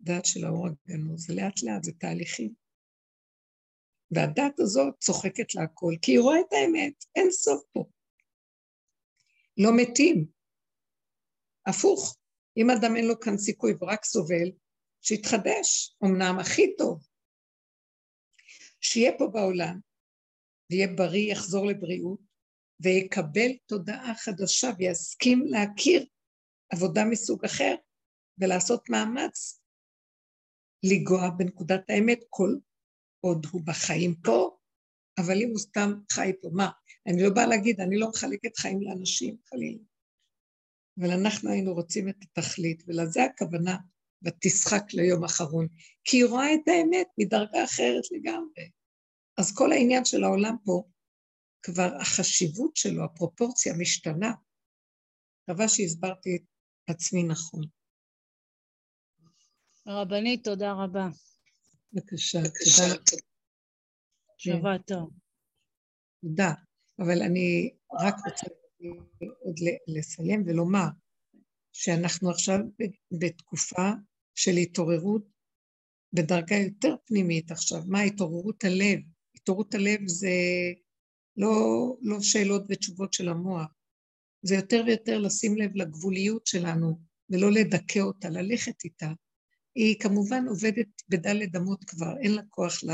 Speaker 2: דעת של האור הגנוז, לאט לאט, זה תהליכים. והדת הזאת צוחקת להכל, כי היא רואה את האמת, אין סוף פה. לא מתים. הפוך, אם אדם אין לו כאן סיכוי ורק סובל, שיתחדש, אמנם הכי טוב. שיהיה פה בעולם, ויהיה בריא, יחזור לבריאות, ויקבל תודעה חדשה ויסכים להכיר עבודה מסוג אחר, ולעשות מאמץ לנגוע בנקודת האמת כל עוד הוא בחיים פה, אבל אם הוא סתם חי פה, מה? אני לא באה להגיד, אני לא מחלקת חיים לאנשים, חלילה. אבל אנחנו היינו רוצים את התכלית, ולזה הכוונה, ותשחק ליום אחרון, כי היא רואה את האמת מדרגה אחרת לגמרי. אז כל העניין של העולם פה, כבר החשיבות שלו, הפרופורציה משתנה. מקווה שהסברתי את עצמי נכון.
Speaker 4: רבנית, תודה רבה.
Speaker 2: בבקשה, תודה.
Speaker 4: שבוע טוב.
Speaker 2: תודה. אבל אני רק רוצה עוד לסיים ולומר שאנחנו עכשיו בתקופה של התעוררות בדרגה יותר פנימית עכשיו. מה התעוררות הלב? התעוררות הלב זה לא, לא שאלות ותשובות של המוח, זה יותר ויותר לשים לב לגבוליות שלנו ולא לדכא אותה, ללכת איתה. היא כמובן עובדת בדלת אמות כבר, אין לה כוח ל...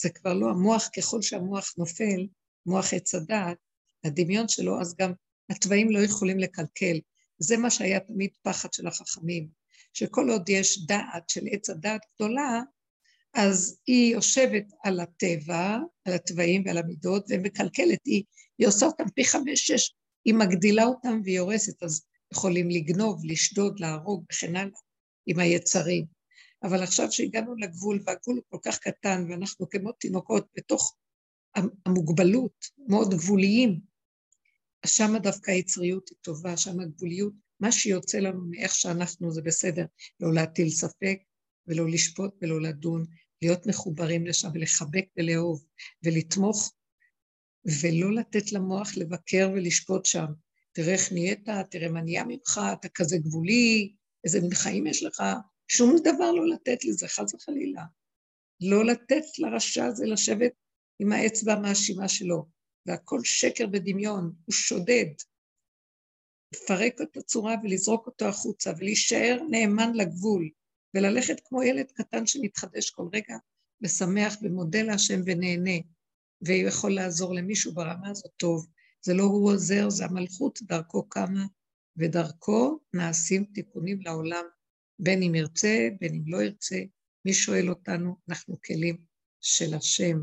Speaker 2: זה כבר לא המוח, ככל שהמוח נופל, מוח עץ הדעת, הדמיון שלו, אז גם התוואים לא יכולים לקלקל. זה מה שהיה תמיד פחד של החכמים, שכל עוד יש דעת של עץ הדעת גדולה, אז היא יושבת על הטבע, על התוואים ועל המידות, ומקלקלת, היא, היא עושה אותם פי חמש, שש, היא מגדילה אותם והיא הורסת, אז יכולים לגנוב, לשדוד, להרוג וכן הלאה, עם היצרים. אבל עכשיו שהגענו לגבול, והגבול הוא כל כך קטן, ואנחנו כמו תינוקות בתוך המוגבלות, מאוד גבוליים, אז שמה דווקא היצריות היא טובה, שם הגבוליות, מה שיוצא לנו מאיך שאנחנו זה בסדר, לא להטיל ספק ולא לשפוט ולא לדון, להיות מחוברים לשם ולחבק ולאהוב ולתמוך ולא לתת למוח לבקר ולשפוט שם. תראה איך נהיית, תראה מה נהיה ממך, אתה כזה גבולי, איזה מין חיים יש לך, שום דבר לא לתת לזה, חס וחלילה. לא לתת לרשע הזה לשבת עם האצבע המאשימה שלו, והכל שקר ודמיון, הוא שודד. לפרק את הצורה ולזרוק אותו החוצה, ולהישאר נאמן לגבול, וללכת כמו ילד קטן שמתחדש כל רגע, ושמח ומודה להשם ונהנה, ויכול לעזור למישהו ברמה הזאת טוב. זה לא הוא עוזר, זה המלכות, דרכו קמה, ודרכו נעשים תיקונים לעולם, בין אם ירצה, בין אם לא ירצה. מי שואל אותנו, אנחנו כלים של השם.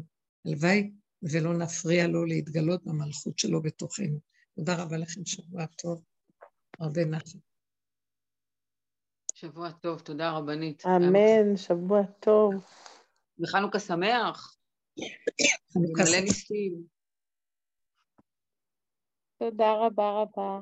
Speaker 2: הלוואי ולא נפריע לו להתגלות במלכות שלו בתוכנו. תודה רבה לכם, שבוע טוב. הרבה נחת.
Speaker 1: שבוע טוב, תודה רבנית.
Speaker 3: אמן, שבוע טוב.
Speaker 1: וחנוכה שמח.
Speaker 2: חנוכה
Speaker 1: מלא ניסים.
Speaker 4: תודה רבה רבה.